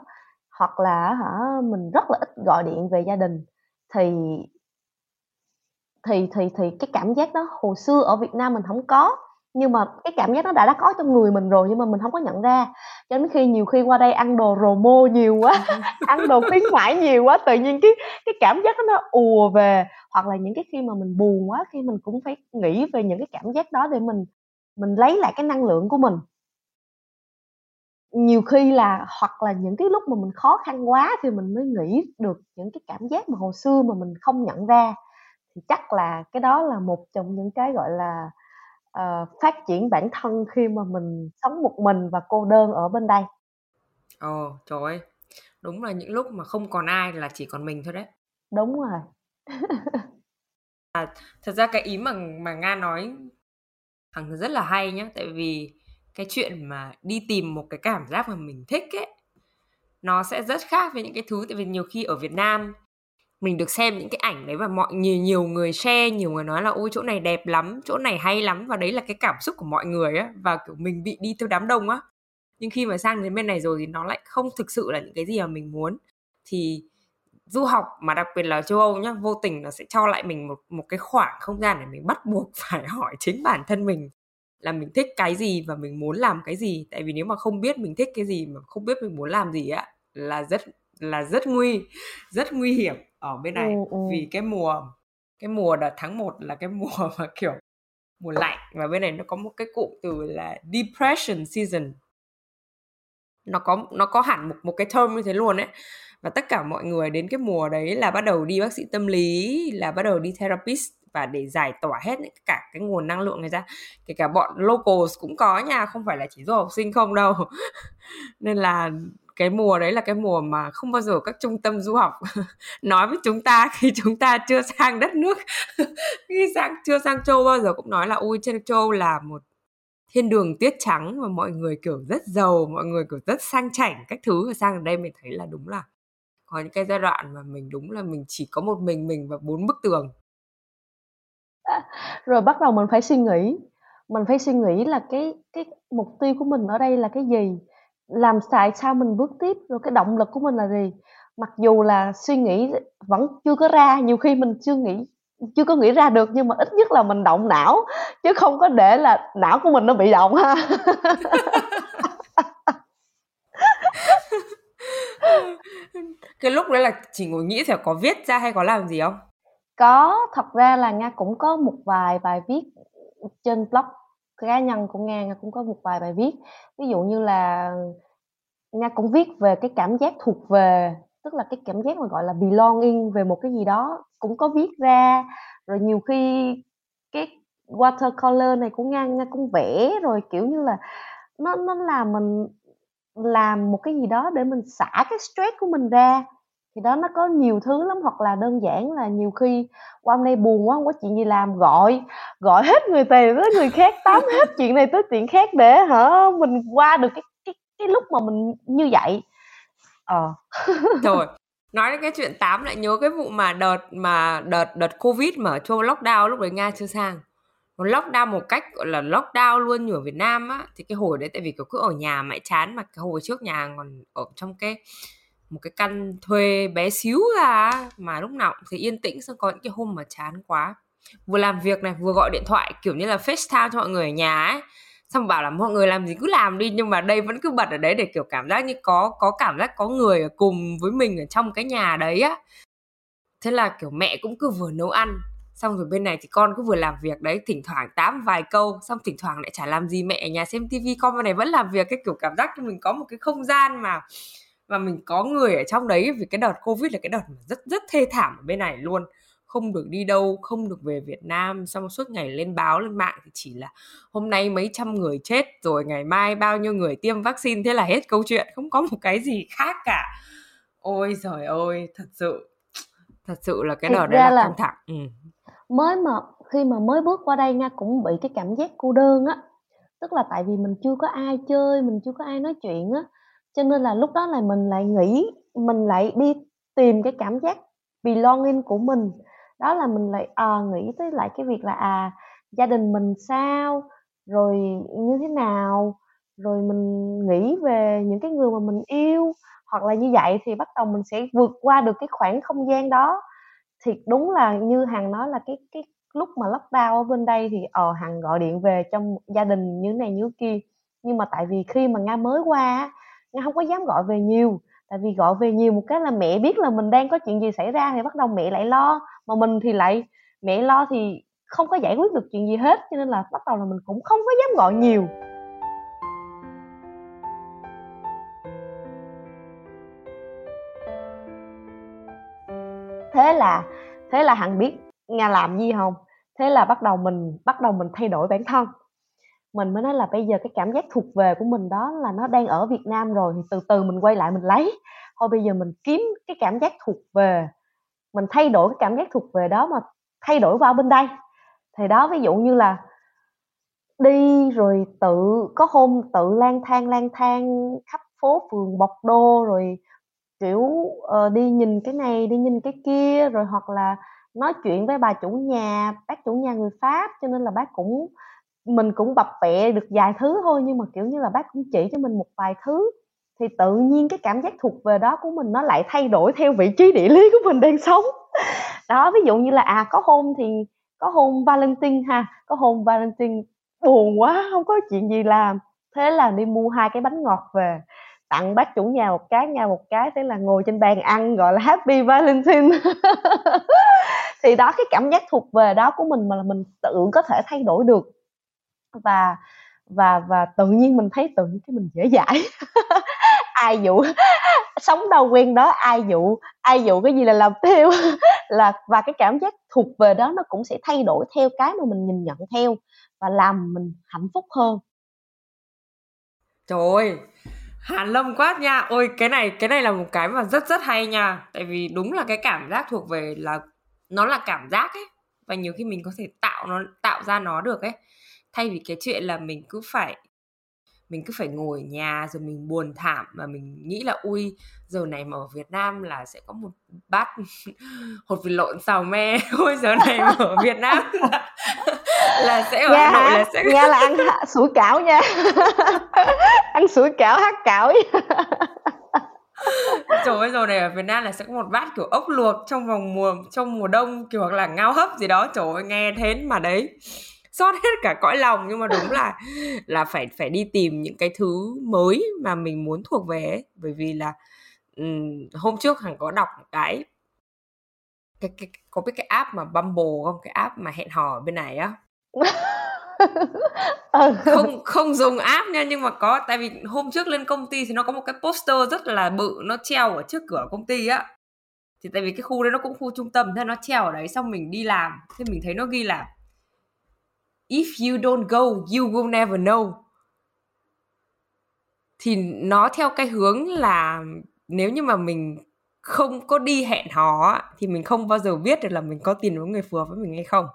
Hoặc là hả mình rất là ít gọi điện về gia đình. Thì thì thì thì cái cảm giác đó hồi xưa ở Việt Nam mình không có nhưng mà cái cảm giác nó đã đã có trong người mình rồi nhưng mà mình không có nhận ra. Cho đến khi nhiều khi qua đây ăn đồ promo nhiều quá ăn đồ khuyến mãi nhiều quá tự nhiên cái cái cảm giác nó ùa về. Hoặc là những cái khi mà mình buồn quá khi mình cũng phải nghĩ về những cái cảm giác đó để mình mình lấy lại cái năng lượng của mình. Nhiều khi là hoặc là những cái lúc mà mình khó khăn quá thì mình mới nghĩ được những cái cảm giác mà hồi xưa mà mình không nhận ra. Thì chắc là cái đó là một trong những cái gọi là uh, phát triển bản thân khi mà mình sống một mình và cô đơn ở bên đây? Ồ trời ơi đúng là những lúc mà không còn ai là chỉ còn mình thôi đấy. Đúng rồi. À, thật ra cái ý mà mà nga nói thằng rất là hay nhá tại vì cái chuyện mà đi tìm một cái cảm giác mà mình thích ấy nó sẽ rất khác với những cái thứ tại vì nhiều khi ở Việt Nam mình được xem những cái ảnh đấy và mọi nhiều nhiều người share, nhiều người nói là, ôi, chỗ này đẹp lắm, chỗ này hay lắm. Và đấy là cái cảm xúc của mọi người á, và, kiểu, mình bị đi theo đám đông á. Nhưng khi mà sang đến bên này rồi thì nó lại không thực sự là những cái gì mà mình muốn. Thì du học mà đặc biệt là châu Âu nhá, vô tình nó sẽ cho lại mình một một cái khoảng không gian để mình bắt buộc phải hỏi chính bản thân mình là mình thích cái gì và mình muốn làm cái gì. Tại vì nếu mà không biết mình thích cái gì mà không biết mình muốn làm gì á, là rất là rất nguy rất nguy hiểm ở bên này ừ, ừ. vì cái mùa cái mùa đợt tháng 1 là cái mùa mà kiểu mùa lạnh và bên này nó có một cái cụm từ là depression season. Nó có nó có hẳn một một cái term như thế luôn ấy. Và tất cả mọi người đến cái mùa đấy là bắt đầu đi bác sĩ tâm lý là bắt đầu đi therapist và để giải tỏa hết cả cái nguồn năng lượng này ra. Kể cả bọn locals cũng có nha không phải là chỉ do học sinh không đâu. Nên là cái mùa đấy là cái mùa mà không bao giờ các trung tâm du học nói với chúng ta khi chúng ta chưa sang đất nước. Khi sang, chưa sang châu bao giờ cũng nói là, ui, trên châu là một thiên đường tuyết trắng và mọi người kiểu rất giàu, mọi người kiểu rất sang chảnh. Các thứ. Và sang ở đây mình thấy là đúng là có những cái giai đoạn mà mình đúng là mình chỉ có một mình mình và bốn bức tường. Rồi bắt đầu mình phải suy nghĩ. Mình phải suy nghĩ là cái cái mục tiêu của mình ở đây là cái gì? Làm tại sao mình bước tiếp rồi cái động lực của mình là gì? Mặc dù là suy nghĩ vẫn chưa có ra nhiều khi mình chưa nghĩ chưa có nghĩ ra được nhưng mà ít nhất là mình động não chứ không có để là não của mình nó bị động ha. Cái lúc đấy là chỉ ngồi nghĩ thì có viết ra hay có làm gì không? Có thật ra là nga cũng có một vài bài viết trên blog cá nhân của nga nga cũng có một vài bài viết. Ví dụ như là nga cũng viết về cái cảm giác thuộc về, tức là cái cảm giác mà gọi là belonging về một cái gì đó cũng có viết ra. Rồi nhiều khi cái watercolor này của nga nga cũng vẽ, rồi kiểu như là nó nó làm mình làm một cái gì đó để mình xả cái stress của mình ra thì đó nó có nhiều thứ lắm hoặc là đơn giản là nhiều khi qua hôm nay buồn quá không có chuyện gì làm gọi gọi hết người này tới người khác tám hết chuyện này tới chuyện khác để hả mình qua được cái cái cái lúc mà mình như vậy. Ờ. Rồi nói đến cái chuyện tám lại nhớ cái vụ mà đợt mà đợt đợt covid mà ở châu lockdown lúc đấy nga chưa sang. Nó lockdown một cách gọi là lockdown luôn như ở Việt Nam á thì cái hồi đấy tại vì kiểu cứ ở nhà mãi chán mà cái hồi trước nhà còn ở trong cái một cái căn thuê bé xíu ra mà lúc nào cũng thấy yên tĩnh, xong có những cái hôm mà chán quá. Vừa làm việc này, vừa gọi điện thoại, kiểu như là FaceTime cho mọi người ở nhà ấy. Xong bảo là mọi người làm gì cứ làm đi, nhưng mà đây vẫn cứ bật ở đấy để kiểu cảm giác như có có cảm giác có người cùng với mình ở trong cái nhà đấy á. Thế là kiểu mẹ cũng cứ vừa nấu ăn, xong rồi bên này thì con cứ vừa làm việc đấy, thỉnh thoảng tám vài câu, xong thỉnh thoảng lại chả làm gì mẹ ở nhà xem tivi con bên này vẫn làm việc, cái kiểu cảm giác cho mình có một cái không gian mà và mình có người ở trong đấy vì cái đợt covid là cái đợt rất rất thê thảm ở bên này luôn. Không được đi đâu không được về Việt Nam. Xong suốt ngày lên báo lên mạng thì chỉ là hôm nay mấy trăm người chết rồi ngày mai bao nhiêu người tiêm vaccine. Thế là hết câu chuyện không có một cái gì khác cả. Ôi trời ơi thật sự thật sự là cái đợt đấy là, là căng thẳng. Ừ. mới mà khi mà mới bước qua đây nha cũng bị cái cảm giác cô đơn á. Tức là tại vì mình chưa có ai chơi mình chưa có ai nói chuyện á cho nên là lúc đó là mình lại nghĩ mình lại đi tìm cái cảm giác belonging của mình. Đó là mình lại à, nghĩ tới lại cái việc là à gia đình mình sao rồi như thế nào rồi mình nghĩ về những cái người mà mình yêu. Hoặc là như vậy thì bắt đầu mình sẽ vượt qua được cái khoảng không gian đó. Thì đúng là như hằng nói là cái cái lúc mà lockdown ở bên đây thì ờ hằng gọi điện về trong gia đình như này như kia. Nhưng mà tại vì khi mà nga mới qua nga không có dám gọi về nhiều, tại vì gọi về nhiều một cái là mẹ biết là mình đang có chuyện gì xảy ra thì bắt đầu mẹ lại lo, mà mình thì lại, mẹ lo thì không có giải quyết được chuyện gì hết, cho nên là bắt đầu là mình cũng không có dám gọi nhiều. Thế là thế là hằng biết nga làm gì không? Thế là bắt đầu mình, bắt đầu mình thay đổi bản thân mình mới nói là bây giờ cái cảm giác thuộc về của mình đó là nó đang ở Việt Nam rồi thì từ từ mình quay lại mình lấy. Thôi bây giờ mình kiếm cái cảm giác thuộc về mình thay đổi cái cảm giác thuộc về đó mà thay đổi vào bên đây. Thì đó ví dụ như là đi rồi tự có hôm tự lang thang lang thang khắp phố phường bọc đô rồi kiểu uh, đi nhìn cái này đi nhìn cái kia rồi hoặc là nói chuyện với bà chủ nhà bác chủ nhà người pháp cho nên là bác cũng mình cũng bập bẹ được vài thứ thôi, nhưng mà, kiểu như là, bác cũng chỉ cho mình một vài thứ. Thì tự nhiên cái cảm giác thuộc về đó của mình nó lại thay đổi theo vị trí địa lý của mình đang sống. Đó, ví dụ như là à có hôm thì, có hôm Valentine ha, có hôm Valentine buồn quá, không có chuyện gì làm. Thế là đi mua hai cái bánh ngọt về, tặng bác chủ nhà một cái, nhà một cái, thế là ngồi trên bàn ăn gọi là happy valentine. Thì đó, cái cảm giác thuộc về đó của mình mà là mình tự có thể thay đổi được và và và tự nhiên mình thấy tự nhiên cái mình dễ dãi ai dụ sống đâu quen đó, ai dụ ai dụ cái gì là làm theo là, và cái cảm giác thuộc về đó nó cũng sẽ thay đổi theo cái mà mình nhìn nhận theo và làm mình hạnh phúc hơn trời ơi, Hàn Lâm quá nha. Ôi, cái này cái này là một cái mà rất rất hay nha. Tại vì đúng là cái cảm giác thuộc về là, nó là cảm giác ấy và nhiều khi mình có thể tạo nó, tạo ra nó được ấy. Thay vì cái chuyện là mình cứ phải mình cứ phải ngồi ở nhà rồi mình buồn thảm mà mình nghĩ là ui giờ này mà ở Việt Nam là sẽ có một bát hột vịt lộn xào me. Ôi giờ này mà ở Việt Nam là, là sẽ ở Hà Nội là sẽ nghe là ăn sủi cảo nha. Ăn sủi cảo hát cảo trời ơi rồi này ở Việt Nam là sẽ có một bát kiểu ốc luộc trong vòng mùa trong mùa đông kiểu hoặc là ngao hấp gì đó. Trời ơi nghe thế mà đấy xót hết cả cõi lòng. Nhưng mà đúng là là phải phải đi tìm những cái thứ mới mà mình muốn thuộc về ấy. bởi vì là um, hôm trước hằng có đọc một cái cái, cái có biết cái app mà Bumble không? Cái app mà hẹn hò ở bên này á. Ừ. không không dùng app nha nhưng mà có tại vì hôm trước lên công ty thì nó có một cái poster rất là bự nó treo ở trước cửa công ty á. Thì tại vì cái khu đấy nó cũng khu trung tâm thế nó treo ở đấy xong mình đi làm. Thế mình thấy nó ghi là if you don't go, you will never know. Thì nó theo cái hướng là nếu như mà mình không có đi hẹn hò thì mình không bao giờ biết được là mình có tiền với người phù hợp với mình hay không.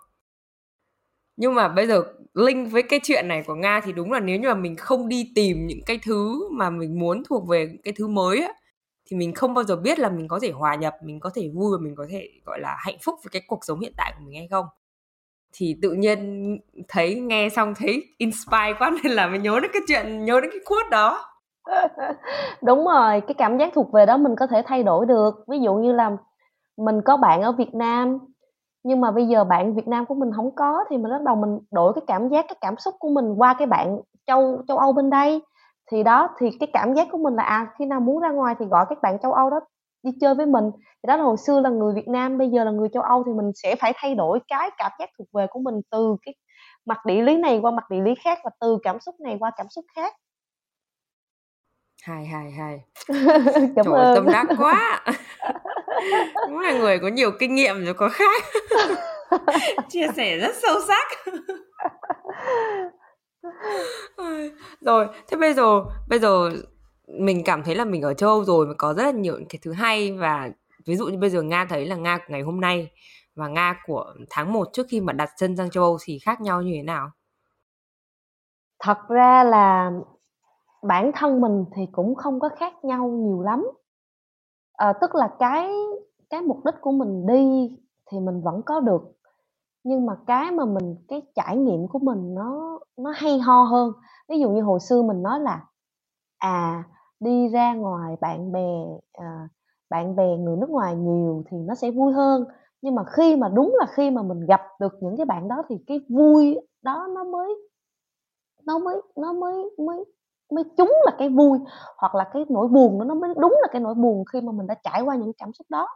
Nhưng mà bây giờ link với cái chuyện này của nga thì đúng là nếu như mà mình không đi tìm những cái thứ mà mình muốn thuộc về cái thứ mới á, thì mình không bao giờ biết là mình có thể hòa nhập, mình có thể vui và mình có thể, gọi là, hạnh phúc với cái cuộc sống hiện tại của mình hay không thì tự nhiên thấy, nghe xong thấy inspire quá nên là mình nhớ đến cái chuyện, nhớ đến cái quote đó. Đúng rồi, cái cảm giác thuộc về đó mình có thể thay đổi được. Ví dụ như là mình có bạn ở Việt Nam, nhưng mà bây giờ bạn Việt Nam của mình không có thì mình bắt đầu mình đổi cái cảm giác, cái cảm xúc của mình qua cái bạn châu châu Âu bên đây. Thì đó, thì cái cảm giác của mình là à khi nào muốn ra ngoài thì gọi các bạn châu Âu đó đi chơi với mình thì đó là hồi xưa là người Việt Nam bây giờ là người châu Âu thì mình sẽ phải thay đổi cái cảm giác thuộc về của mình từ cái mặt địa lý này qua mặt địa lý khác và từ cảm xúc này qua cảm xúc khác Hay, hay, hay. cảm Trời ơn tâm đắc quá. Đúng là người có nhiều kinh nghiệm rồi có khác. Chia sẻ rất sâu sắc. Rồi, thế bây giờ bây giờ mình cảm thấy là mình ở châu Âu rồi mà có rất là nhiều cái thứ hay. Và ví dụ như bây giờ Nga thấy là Nga của ngày hôm nay và Nga của tháng 1 trước khi mà đặt chân sang châu Âu thì khác nhau như thế nào? thật ra là bản thân mình thì cũng không có khác nhau nhiều lắm. À, tức là cái cái mục đích của mình đi thì mình vẫn có được. Nhưng mà cái mà mình cái trải nghiệm của mình nó nó hay ho hơn. Ví dụ như hồi xưa mình nói là à đi ra ngoài bạn bè à, bạn bè người nước ngoài nhiều thì nó sẽ vui hơn. Nhưng mà khi mà đúng là khi mà mình gặp được những cái bạn đó thì cái vui đó nó mới nó mới nó mới mới mới chúng là cái vui. Hoặc là cái nỗi buồn đó nó mới đúng là cái nỗi buồn khi mà mình đã trải qua những cảm xúc đó.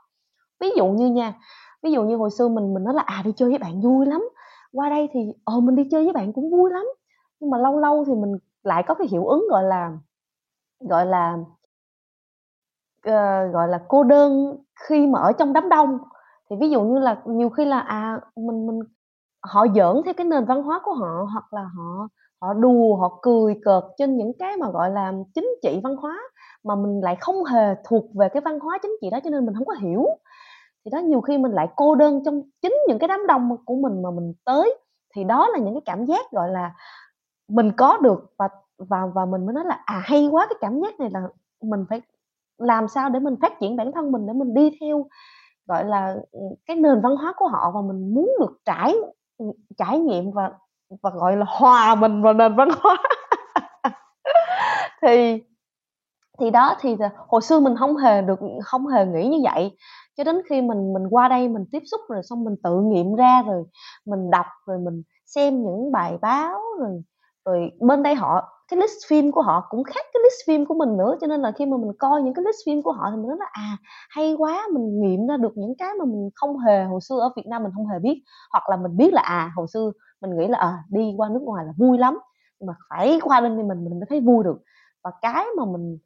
Ví dụ như nha ví dụ như hồi xưa mình mình nói là à đi chơi với bạn vui lắm. Qua đây thì ờ mình đi chơi với bạn cũng vui lắm. Nhưng mà lâu lâu thì mình lại có cái hiệu ứng gọi là gọi là uh, gọi là cô đơn khi mà ở trong đám đông. Thì ví dụ như là nhiều khi là à mình mình họ giỡn theo cái nền văn hóa của họ hoặc là họ họ đùa họ cười cợt trên những cái mà gọi là chính trị văn hóa mà mình lại không hề thuộc về cái văn hóa chính trị đó cho nên mình không có hiểu. Thì đó nhiều khi mình lại cô đơn trong chính những cái đám đông của mình mà mình tới. Thì đó là những cái cảm giác gọi là mình có được và và và mình mới nói là à hay quá, cái cảm giác này là mình phải làm sao để mình phát triển bản thân mình, để mình đi theo, gọi là ừ, cái nền văn hóa của họ và mình muốn được trải ừ, trải nghiệm và và, gọi là, hòa mình vào nền văn hóa. Thì thì đó, thì hồi xưa mình không hề được, không hề nghĩ như vậy. Cho đến khi mình mình qua đây mình tiếp xúc rồi xong mình tự nghiệm ra rồi mình đọc rồi mình xem những bài báo rồi rồi bên đây họ cái list phim của họ cũng khác cái list phim của mình nữa cho nên là khi mà mình coi những cái list phim của họ thì mình nói là à hay quá mình nghiệm ra được những cái mà mình không hề hồi xưa ở Việt Nam mình không hề biết. Hoặc là mình biết là à hồi xưa mình nghĩ là à, đi qua nước ngoài là vui lắm nhưng mà phải qua bên thì mình mình mới thấy vui được. Và cái mà mình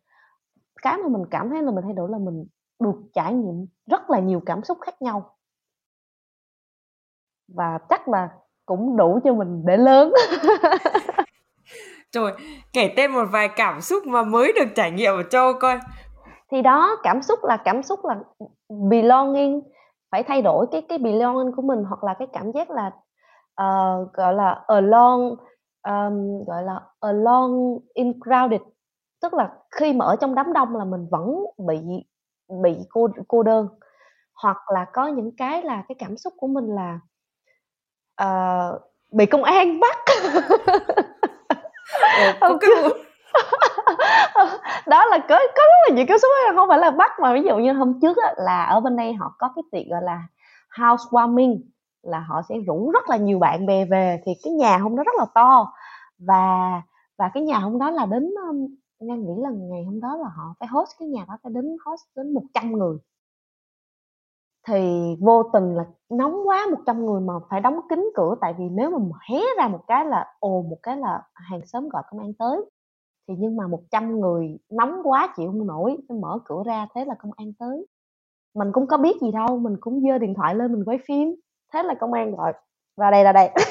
cái mà mình cảm thấy là mình thay đổi là mình được trải nghiệm rất là nhiều cảm xúc khác nhau. Và chắc là cũng đủ cho mình để lớn. Trời, kể tên một vài cảm xúc mà mới được trải nghiệm ở châu coi. Thì đó, cảm xúc là cảm xúc là belonging, phải thay đổi cái cái belonging của mình hoặc là cái cảm giác là uh, gọi là alone um, gọi là alone in crowded. Tức là khi mà ở trong đám đông là mình vẫn bị bị cô cô đơn. Hoặc là có những cái là cái cảm xúc của mình là uh, bị công an bắt. Có cái đó là có có rất là nhiều cái xúc không phải là bắt mà ví dụ như hôm trước á, là ở bên đây họ có cái tiệc gọi là housewarming là họ sẽ rủ rất là nhiều bạn bè về thì cái nhà hôm đó rất là to. Và và cái nhà hôm đó là đến um, Nga nghĩ là ngày hôm đó là họ phải host cái nhà đó phải đến host đến 100 người thì vô tình là nóng quá 100 người mà phải đóng kín cửa. Tại vì nếu mà hé ra một cái là ồ một cái là hàng xóm gọi công an tới. Thì nhưng mà 100 người nóng quá chịu không nổi phải mở cửa ra thế là công an tới. Mình cũng có biết gì đâu mình cũng dơ điện thoại lên mình quay phim. Thế là công an gọi ra đây ra đây.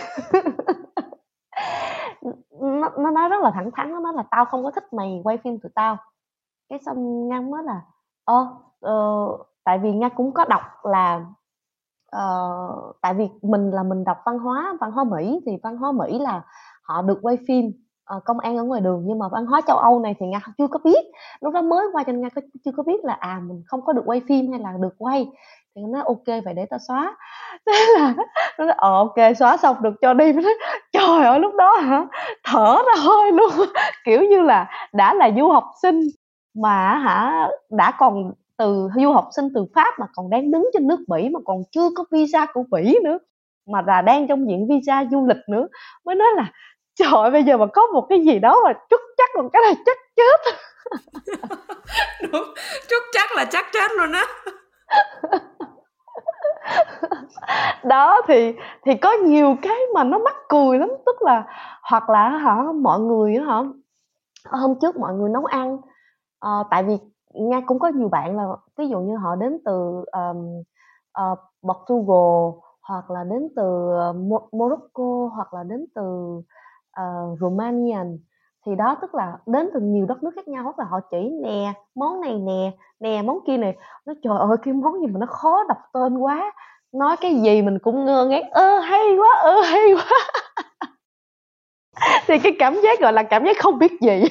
Nó, nó nói rất là thẳng thắn nó nói là tao không có thích mày quay phim tụi tao. Cái xong ngăn mới là ơ ờ, tại vì nga cũng có đọc là uh, tại vì mình là mình đọc văn hóa văn hóa mỹ thì văn hóa mỹ là họ được quay phim uh, công an ở ngoài đường. Nhưng mà văn hóa châu âu này thì nga chưa có biết. Lúc đó mới qua cho nga chưa có biết là à mình không có được quay phim hay là được quay. Thì nó nói ok vậy để tao xóa. Thế là nó nói ờ ok xóa xong được cho đi. Nói, trời ơi lúc đó hả? Thở ra hơi luôn. Kiểu như là đã là du học sinh mà hả đã còn từ du học sinh từ Pháp mà còn đang đứng trên nước Mỹ mà còn chưa có visa của Mỹ nữa mà là đang trong diện visa du lịch nữa mới nói là trời ơi, bây giờ mà có một cái gì đó mà chút chắc một cái là chắc chết. Đúng chúc chắc là chắc chết luôn á. Đó thì thì có nhiều cái mà nó mắc cười lắm tức là hoặc là hả mọi người hả hôm trước mọi người nấu ăn uh, tại vì nha cũng có nhiều bạn là ví dụ như họ đến từ um, uh, Portugal hoặc là đến từ uh, Morocco hoặc là đến từ uh, Romania. Thì đó tức là đến từ nhiều đất nước khác nhau hoặc là họ chỉ nè món này nè nè món kia này nó trời ơi cái món gì mà nó khó đọc tên quá nói cái gì mình cũng ngơ ngác ơ hay quá ơ hay quá. thì cái cảm giác gọi là cảm giác không biết gì.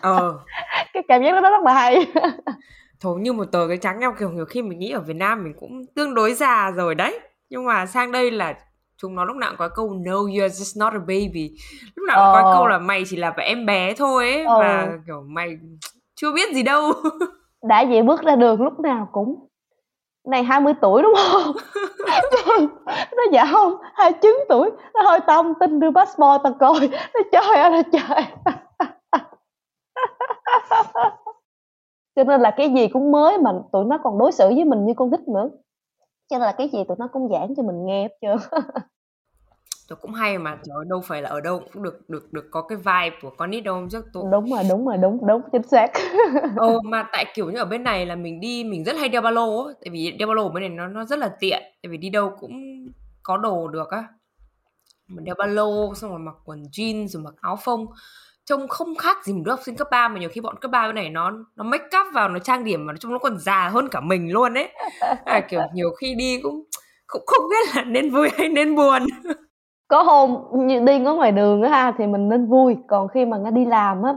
Ờ. Cái cảm giác đó rất là hay. Thôi như một tờ cái trắng nhau kiểu nhiều khi mình nghĩ ở Việt Nam mình cũng tương đối già rồi đấy. Nhưng mà sang đây là chúng nó lúc nào cũng có câu no you're just not a baby. Lúc nào cũng ờ. có câu là mày chỉ là em bé thôi ấy. Ờ. và kiểu mày chưa biết gì đâu. Đã vậy bước ra đường lúc nào cũng này 20 tuổi đúng không? Nó dạ không? 29 tuổi. Nó hơi tông tin đưa passport tao coi. Nó trời ơi là trời. Cho nên là cái gì cũng mới mà tụi nó còn đối xử với mình như con nít nữa. Cho nên là cái gì tụi nó cũng giảng cho mình nghe hết trơn tôi cũng hay mà trời ơi, đâu phải là ở đâu cũng được được được có cái vibe của con nít đâu. Chứ tôi. Đúng rồi đúng rồi đúng đúng chính xác. Ồ mà tại kiểu như ở bên này là mình đi mình rất hay đeo ba lô á. Tại vì đeo ba lô ở bên này nó nó rất là tiện tại vì đi đâu cũng có đồ được á. Mình đeo ba lô xong rồi mặc quần jeans rồi mặc áo phông trông không khác gì một đứa học sinh cấp 3 mà nhiều khi bọn cấp 3 bên này nó nó make up vào nó trang điểm mà trông nó còn già hơn cả mình luôn ấy. À, kiểu nhiều khi đi cũng cũng không biết là nên vui hay nên buồn có hôm như đi ở ngoài đường á ha thì mình nên vui. Còn khi mà nghe đi làm á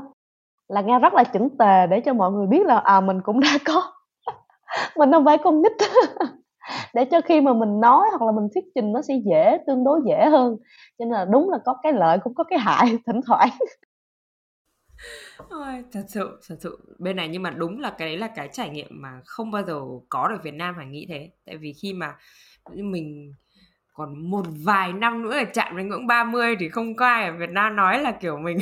là nghe rất là chỉnh tề để cho mọi người biết là à mình cũng đã có. Mình không phải con nít. Để cho khi mà mình nói hoặc là mình thuyết trình nó sẽ dễ tương đối dễ hơn. Cho nên là đúng là có cái lợi cũng có cái hại thỉnh thoảng. Ôi, thật sự thật sự. Bên này nhưng mà đúng là cái đấy là cái trải nghiệm mà không bao giờ có được Việt Nam phải nghĩ thế. Tại vì khi mà mình còn một vài năm nữa là chạm đến ngưỡng 30 thì không có ai ở Việt Nam nói là kiểu mình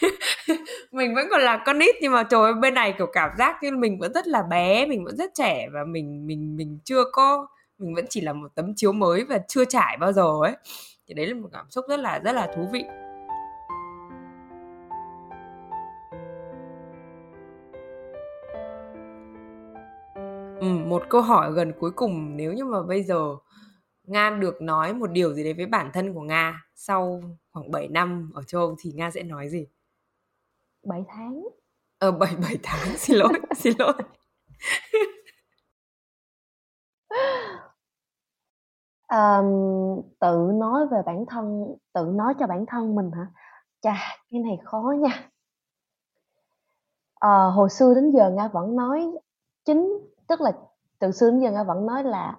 mình vẫn còn là con nít nhưng mà trời ơi bên này kiểu cảm giác như mình vẫn rất là bé mình vẫn rất trẻ và mình mình mình chưa có mình vẫn chỉ là một tấm chiếu mới và chưa trải bao giờ ấy. Thì đấy là một cảm xúc rất là rất là thú vị. Ừ, một câu hỏi gần cuối cùng nếu như mà bây giờ Nga được nói một điều gì đấy với bản thân của Nga sau khoảng 7 năm ở châu Âu thì Nga sẽ nói gì? 7 tháng. Ờ 7 7 tháng, xin lỗi, xin lỗi. um, tự nói về bản thân, tự nói cho bản thân mình hả? Chà, cái này khó nha. À, hồi xưa đến giờ Nga vẫn nói chính tức là từ xưa đến giờ Nga vẫn nói là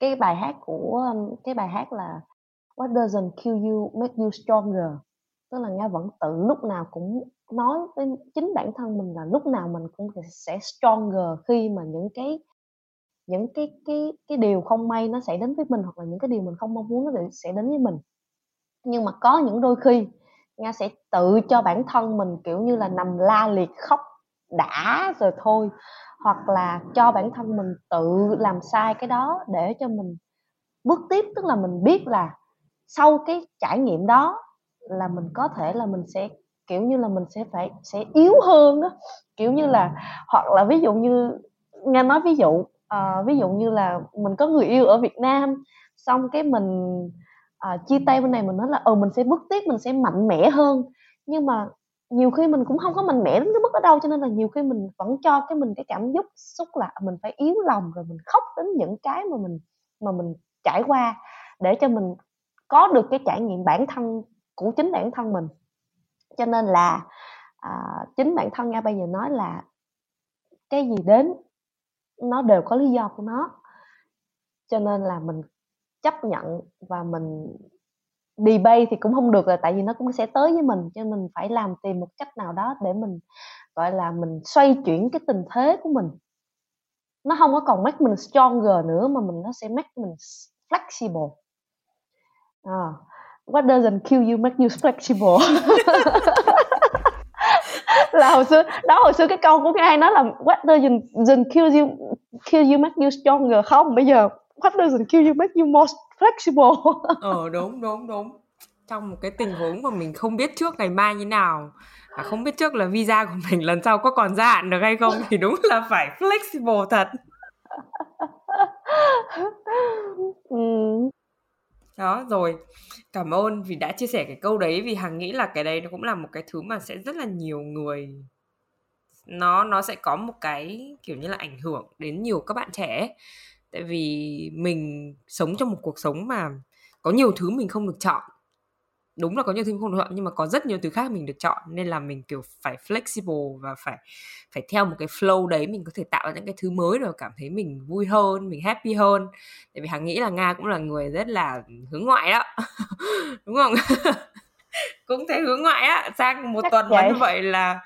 cái bài hát của cái bài hát là What doesn't kill you make you stronger. Tức là Nga vẫn tự lúc nào cũng nói với chính bản thân mình là lúc nào mình cũng sẽ stronger khi mà những cái những cái cái cái điều không may nó sẽ đến với mình hoặc là những cái điều mình không mong muốn nó sẽ đến với mình. Nhưng mà có những đôi khi nga sẽ tự cho bản thân mình, kiểu như là, nằm la liệt khóc đã rồi thôi. Hoặc là cho bản thân mình tự làm sai cái đó để cho mình bước tiếp tức là mình biết là sau cái trải nghiệm đó là mình có thể là mình sẽ kiểu như là mình sẽ phải sẽ yếu hơn á. Kiểu như là hoặc là ví dụ như nghe nói ví dụ uh, ví dụ như là mình có người yêu ở Việt Nam xong cái mình uh, chia tay bên này mình nói là ừ mình sẽ bước tiếp mình sẽ mạnh mẽ hơn. Nhưng mà nhiều khi mình cũng không có mạnh mẽ đến cái mức đó đâu cho nên là nhiều khi mình vẫn cho cái mình cái cảm xúc xúc là mình phải yếu lòng rồi mình khóc đến những cái mà mình mà mình trải qua để cho mình có được cái trải nghiệm bản thân của chính bản thân mình. Cho nên là à, chính bản thân nga bây giờ nói là cái gì đến nó đều có lý do của nó. Cho nên là mình chấp nhận và mình debate thì cũng không được là tại vì nó cũng sẽ tới với mình cho mình phải làm tìm một cách nào đó để mình gọi là mình xoay chuyển cái tình thế của mình. Nó không có còn make mình stronger nữa mà mình nó sẽ make mình flexible. À, what doesn't kill you make you flexible. Là hồi xưa đó hồi xưa cái câu của cái ai nói là what doesn't, doesn't kill you kill you make you stronger không? Bây giờ what doesn't kill you make you more flexible. Ờ đúng đúng đúng. Trong một cái tình huống mà mình không biết trước ngày mai như nào và không biết trước là visa của mình lần sau có còn gia hạn được hay không thì đúng là phải flexible thật. Ừ. đó rồi. Cảm ơn vì đã chia sẻ cái câu đấy vì hằng nghĩ là cái đấy nó cũng là một cái thứ mà sẽ rất là nhiều người nó nó sẽ có một cái kiểu như là ảnh hưởng đến nhiều các bạn trẻ tại vì mình sống trong một cuộc sống mà có nhiều thứ mình không được chọn. Đúng là có nhiều thứ không được chọn nhưng mà có rất nhiều thứ khác mình được chọn nên là mình kiểu phải flexible và phải phải theo một cái flow đấy mình có thể tạo ra những cái thứ mới rồi cảm thấy mình vui hơn mình happy hơn. Tại vì hằng nghĩ là nga cũng là người rất là hướng ngoại đó. Đúng không? Cũng thấy hướng ngoại á sang một Chắc tuần như vậy là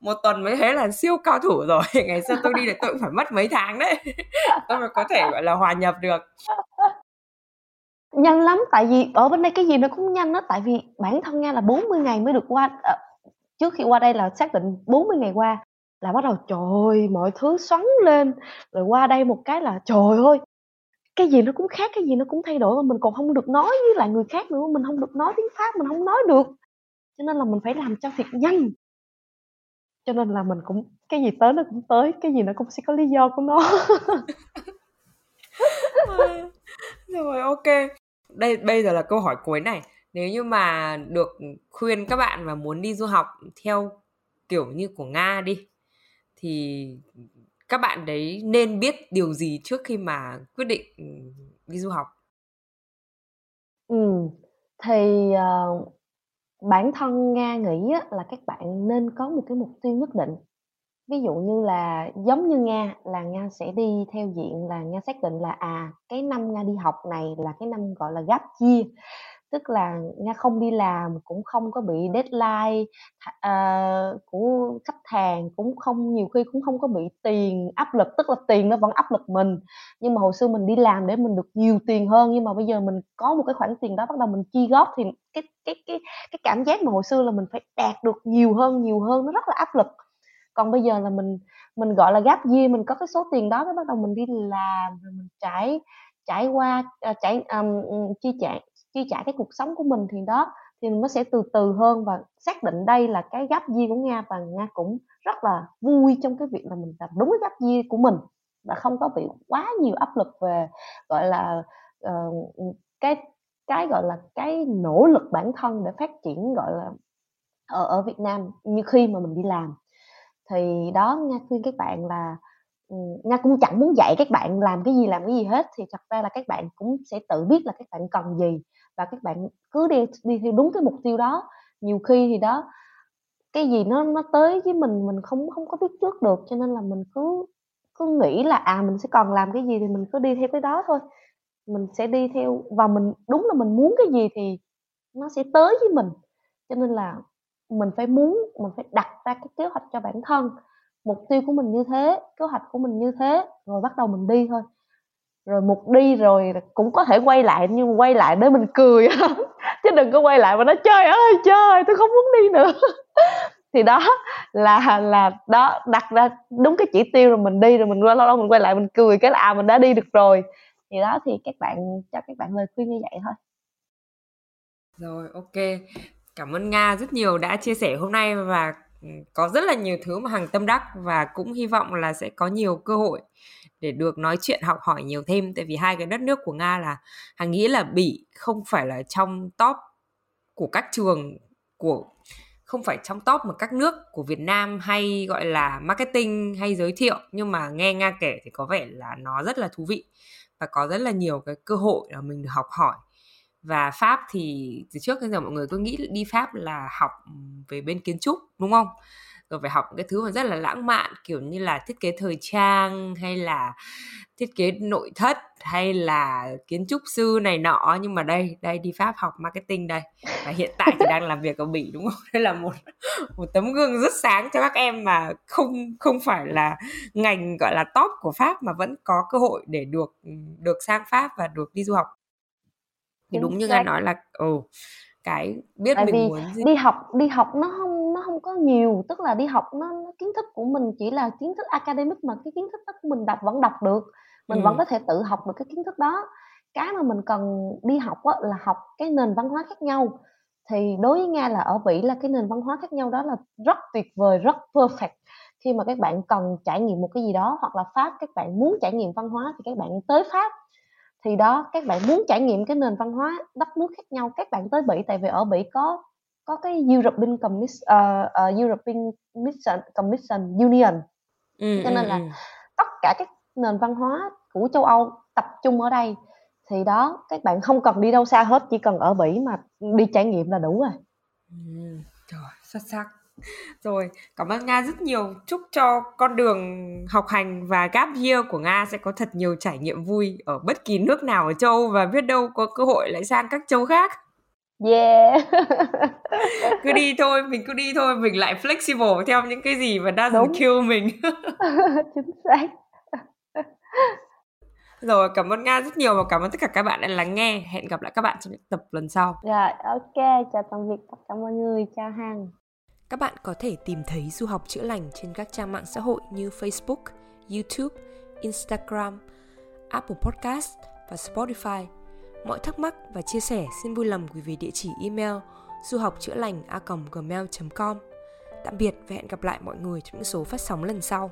một tuần mới thấy là siêu cao thủ rồi ngày xưa tôi đi là tôi cũng phải mất mấy tháng đấy tôi mới có thể gọi là hòa nhập được Nhanh lắm, tại vì ở bên đây cái gì nó cũng nhanh đó tại vì bản thân Nga là 40 ngày mới được qua à, trước khi qua đây là xác định 40 ngày qua là bắt đầu trời mọi thứ xoắn lên, rồi qua đây một cái là trời ơi, cái gì nó cũng khác, cái gì nó cũng thay đổi mà mình còn không được nói với lại người khác nữa, mình không được nói tiếng Pháp, mình không nói được. Cho nên là mình phải làm cho thiệt nhanh. Cho nên là mình cũng cái gì tới nó cũng tới, cái gì nó cũng sẽ có lý do của nó. Rồi ok. Đây bây giờ là câu hỏi cuối này. Nếu như mà được khuyên các bạn mà muốn đi du học theo kiểu như của Nga đi thì các bạn đấy nên biết điều gì trước khi mà quyết định ừ, đi du học? Ừ, thì uh, bản thân Nga nghĩ á, là các bạn nên có một cái mục tiêu nhất định. Ví dụ như là giống như nga là nga sẽ đi theo diện là nga xác định là à cái năm nga đi học này là cái năm gọi là gap year tức là nga không đi làm cũng không có bị deadline uh, của khách hàng cũng không nhiều khi cũng không có bị tiền áp lực tức là tiền nó vẫn áp lực mình. Nhưng mà hồi xưa mình đi làm để mình được nhiều tiền hơn nhưng mà bây giờ mình có một cái khoản tiền đó bắt đầu mình chi góp thì cái cái cái cái cảm giác mà hồi xưa là mình phải đạt được nhiều hơn nhiều hơn nó rất là áp lực. Còn bây giờ là mình mình gọi là gap year mình có cái số tiền đó cái bắt đầu mình đi làm rồi mình trải trải qua uh, trải um, chi trả chi trả cái cuộc sống của mình thì đó thì nó sẽ từ từ hơn và xác định đây là cái gap year của nga và nga cũng rất là vui trong cái việc là mình làm đúng cái gap year của mình và không có bị quá nhiều áp lực về gọi là uh, cái cái gọi là cái nỗ lực bản thân để phát triển gọi là ở ở Việt Nam như khi mà mình đi làm. Thì đó nga khuyên các bạn là ừ, nga cũng chẳng muốn dạy các bạn làm cái gì làm cái gì hết thì thật ra là các bạn cũng sẽ tự biết là các bạn cần gì và các bạn cứ đi đi theo đúng cái mục tiêu đó. Nhiều khi thì đó, cái gì nó nó tới với mình mình không không có biết trước được, cho nên là mình cứ cứ nghĩ là à mình sẽ còn làm cái gì thì mình cứ đi theo cái đó thôi. Mình sẽ đi theo, và mình, đúng là mình muốn cái gì thì nó sẽ tới với mình. Cho nên là mình phải muốn, mình phải đặt ra cái kế hoạch cho bản thân. Mục tiêu của mình như thế, kế hoạch của mình như thế, rồi bắt đầu mình đi thôi rồi mục đi rồi cũng có thể quay lại, nhưng quay lại để mình cười. Chứ đừng có quay lại mà nói, trời ơi, trời, tôi không muốn đi nữa. Thì đó là là đó, đặt ra đúng cái chỉ tiêu rồi mình đi, rồi mình lâu lâu mình quay lại mình cười cái là à mình đã đi được rồi. Thì đó, thì các bạn, cho các bạn lời khuyên như vậy thôi. Rồi, ok. Cảm ơn Nga rất nhiều đã chia sẻ hôm nay và có rất là nhiều thứ mà Hằng tâm đắc và cũng hy vọng là sẽ có nhiều cơ hội để được nói chuyện, học hỏi nhiều thêm. Tại vì hai cái đất nước của Nga là Hằng nghĩ là Bỉ không phải là trong top của các trường, của, không phải trong top mà các nước của Việt Nam hay gọi là marketing hay giới thiệu. Nhưng mà nghe Nga kể thì có vẻ là nó rất là thú vị và có rất là nhiều cái cơ hội là mình được học hỏi và pháp thì từ trước đến giờ mọi người cứ nghĩ đi pháp là học ừ, về bên kiến trúc, đúng không? Rồi phải học cái thứ mà rất là lãng mạn, kiểu như là thiết kế thời trang, hay là thiết kế nội thất, hay là kiến trúc sư này nọ. Nhưng mà đây đây đi pháp học marketing đây. Và hiện tại thì đang làm việc ở bỉ, đúng không? Đây là một một tấm gương rất sáng cho các em mà không không phải là ngành, gọi là top của pháp mà vẫn có cơ hội để được ừ, được sang pháp và được đi du học thì đúng như anh nói là ừ cái biết Tại mình muốn gì. đi học đi học nó không nó không có nhiều tức là đi học nó, nó kiến thức của mình chỉ là kiến thức academic mà cái kiến thức đó mình đọc vẫn đọc được mình ừ. vẫn có thể tự học được cái kiến thức đó cái mà mình cần đi học á, là học cái nền văn hóa khác nhau thì đối với nga là ở bỉ là cái nền văn hóa khác nhau đó là rất tuyệt vời rất perfect khi mà các bạn cần trải nghiệm một cái gì đó hoặc là pháp các bạn muốn trải nghiệm văn hóa thì các bạn tới pháp thì đó các bạn muốn trải nghiệm cái nền văn hóa đất nước khác nhau các bạn tới bỉ tại vì ở bỉ có có cái European Commission, uh, uh, European Commission, Commission Union ừ, cho nên ừ, là ừ. tất cả các nền văn hóa của châu Âu tập trung ở đây thì đó các bạn không cần đi đâu xa hết chỉ cần ở Bỉ mà đi trải nghiệm là đủ rồi. Ừ, trời xuất sắc rồi cảm ơn nga rất nhiều. Chúc cho con đường học hành và gap year của nga sẽ có thật nhiều trải nghiệm vui ở bất kỳ nước nào ở châu và biết đâu có cơ hội lại sang các châu khác. Yeah. Cứ đi thôi mình cứ đi thôi mình lại flexible theo những cái gì mà đang kill mình. Chính xác. Rồi cảm ơn nga rất nhiều và cảm ơn tất cả các bạn đã lắng nghe. Hẹn gặp lại các bạn trong những tập lần sau. Rồi ok. Chào tạm biệt tất cả mọi người. Chào hằng các bạn có thể tìm thấy du học chữa lành trên các trang mạng xã hội như Facebook, YouTube, Instagram, Apple Podcast và Spotify. Mọi thắc mắc và chia sẻ xin vui lòng gửi về địa chỉ email du học chữa lành a gmail.com. Tạm biệt và hẹn gặp lại mọi người trong những số phát sóng lần sau.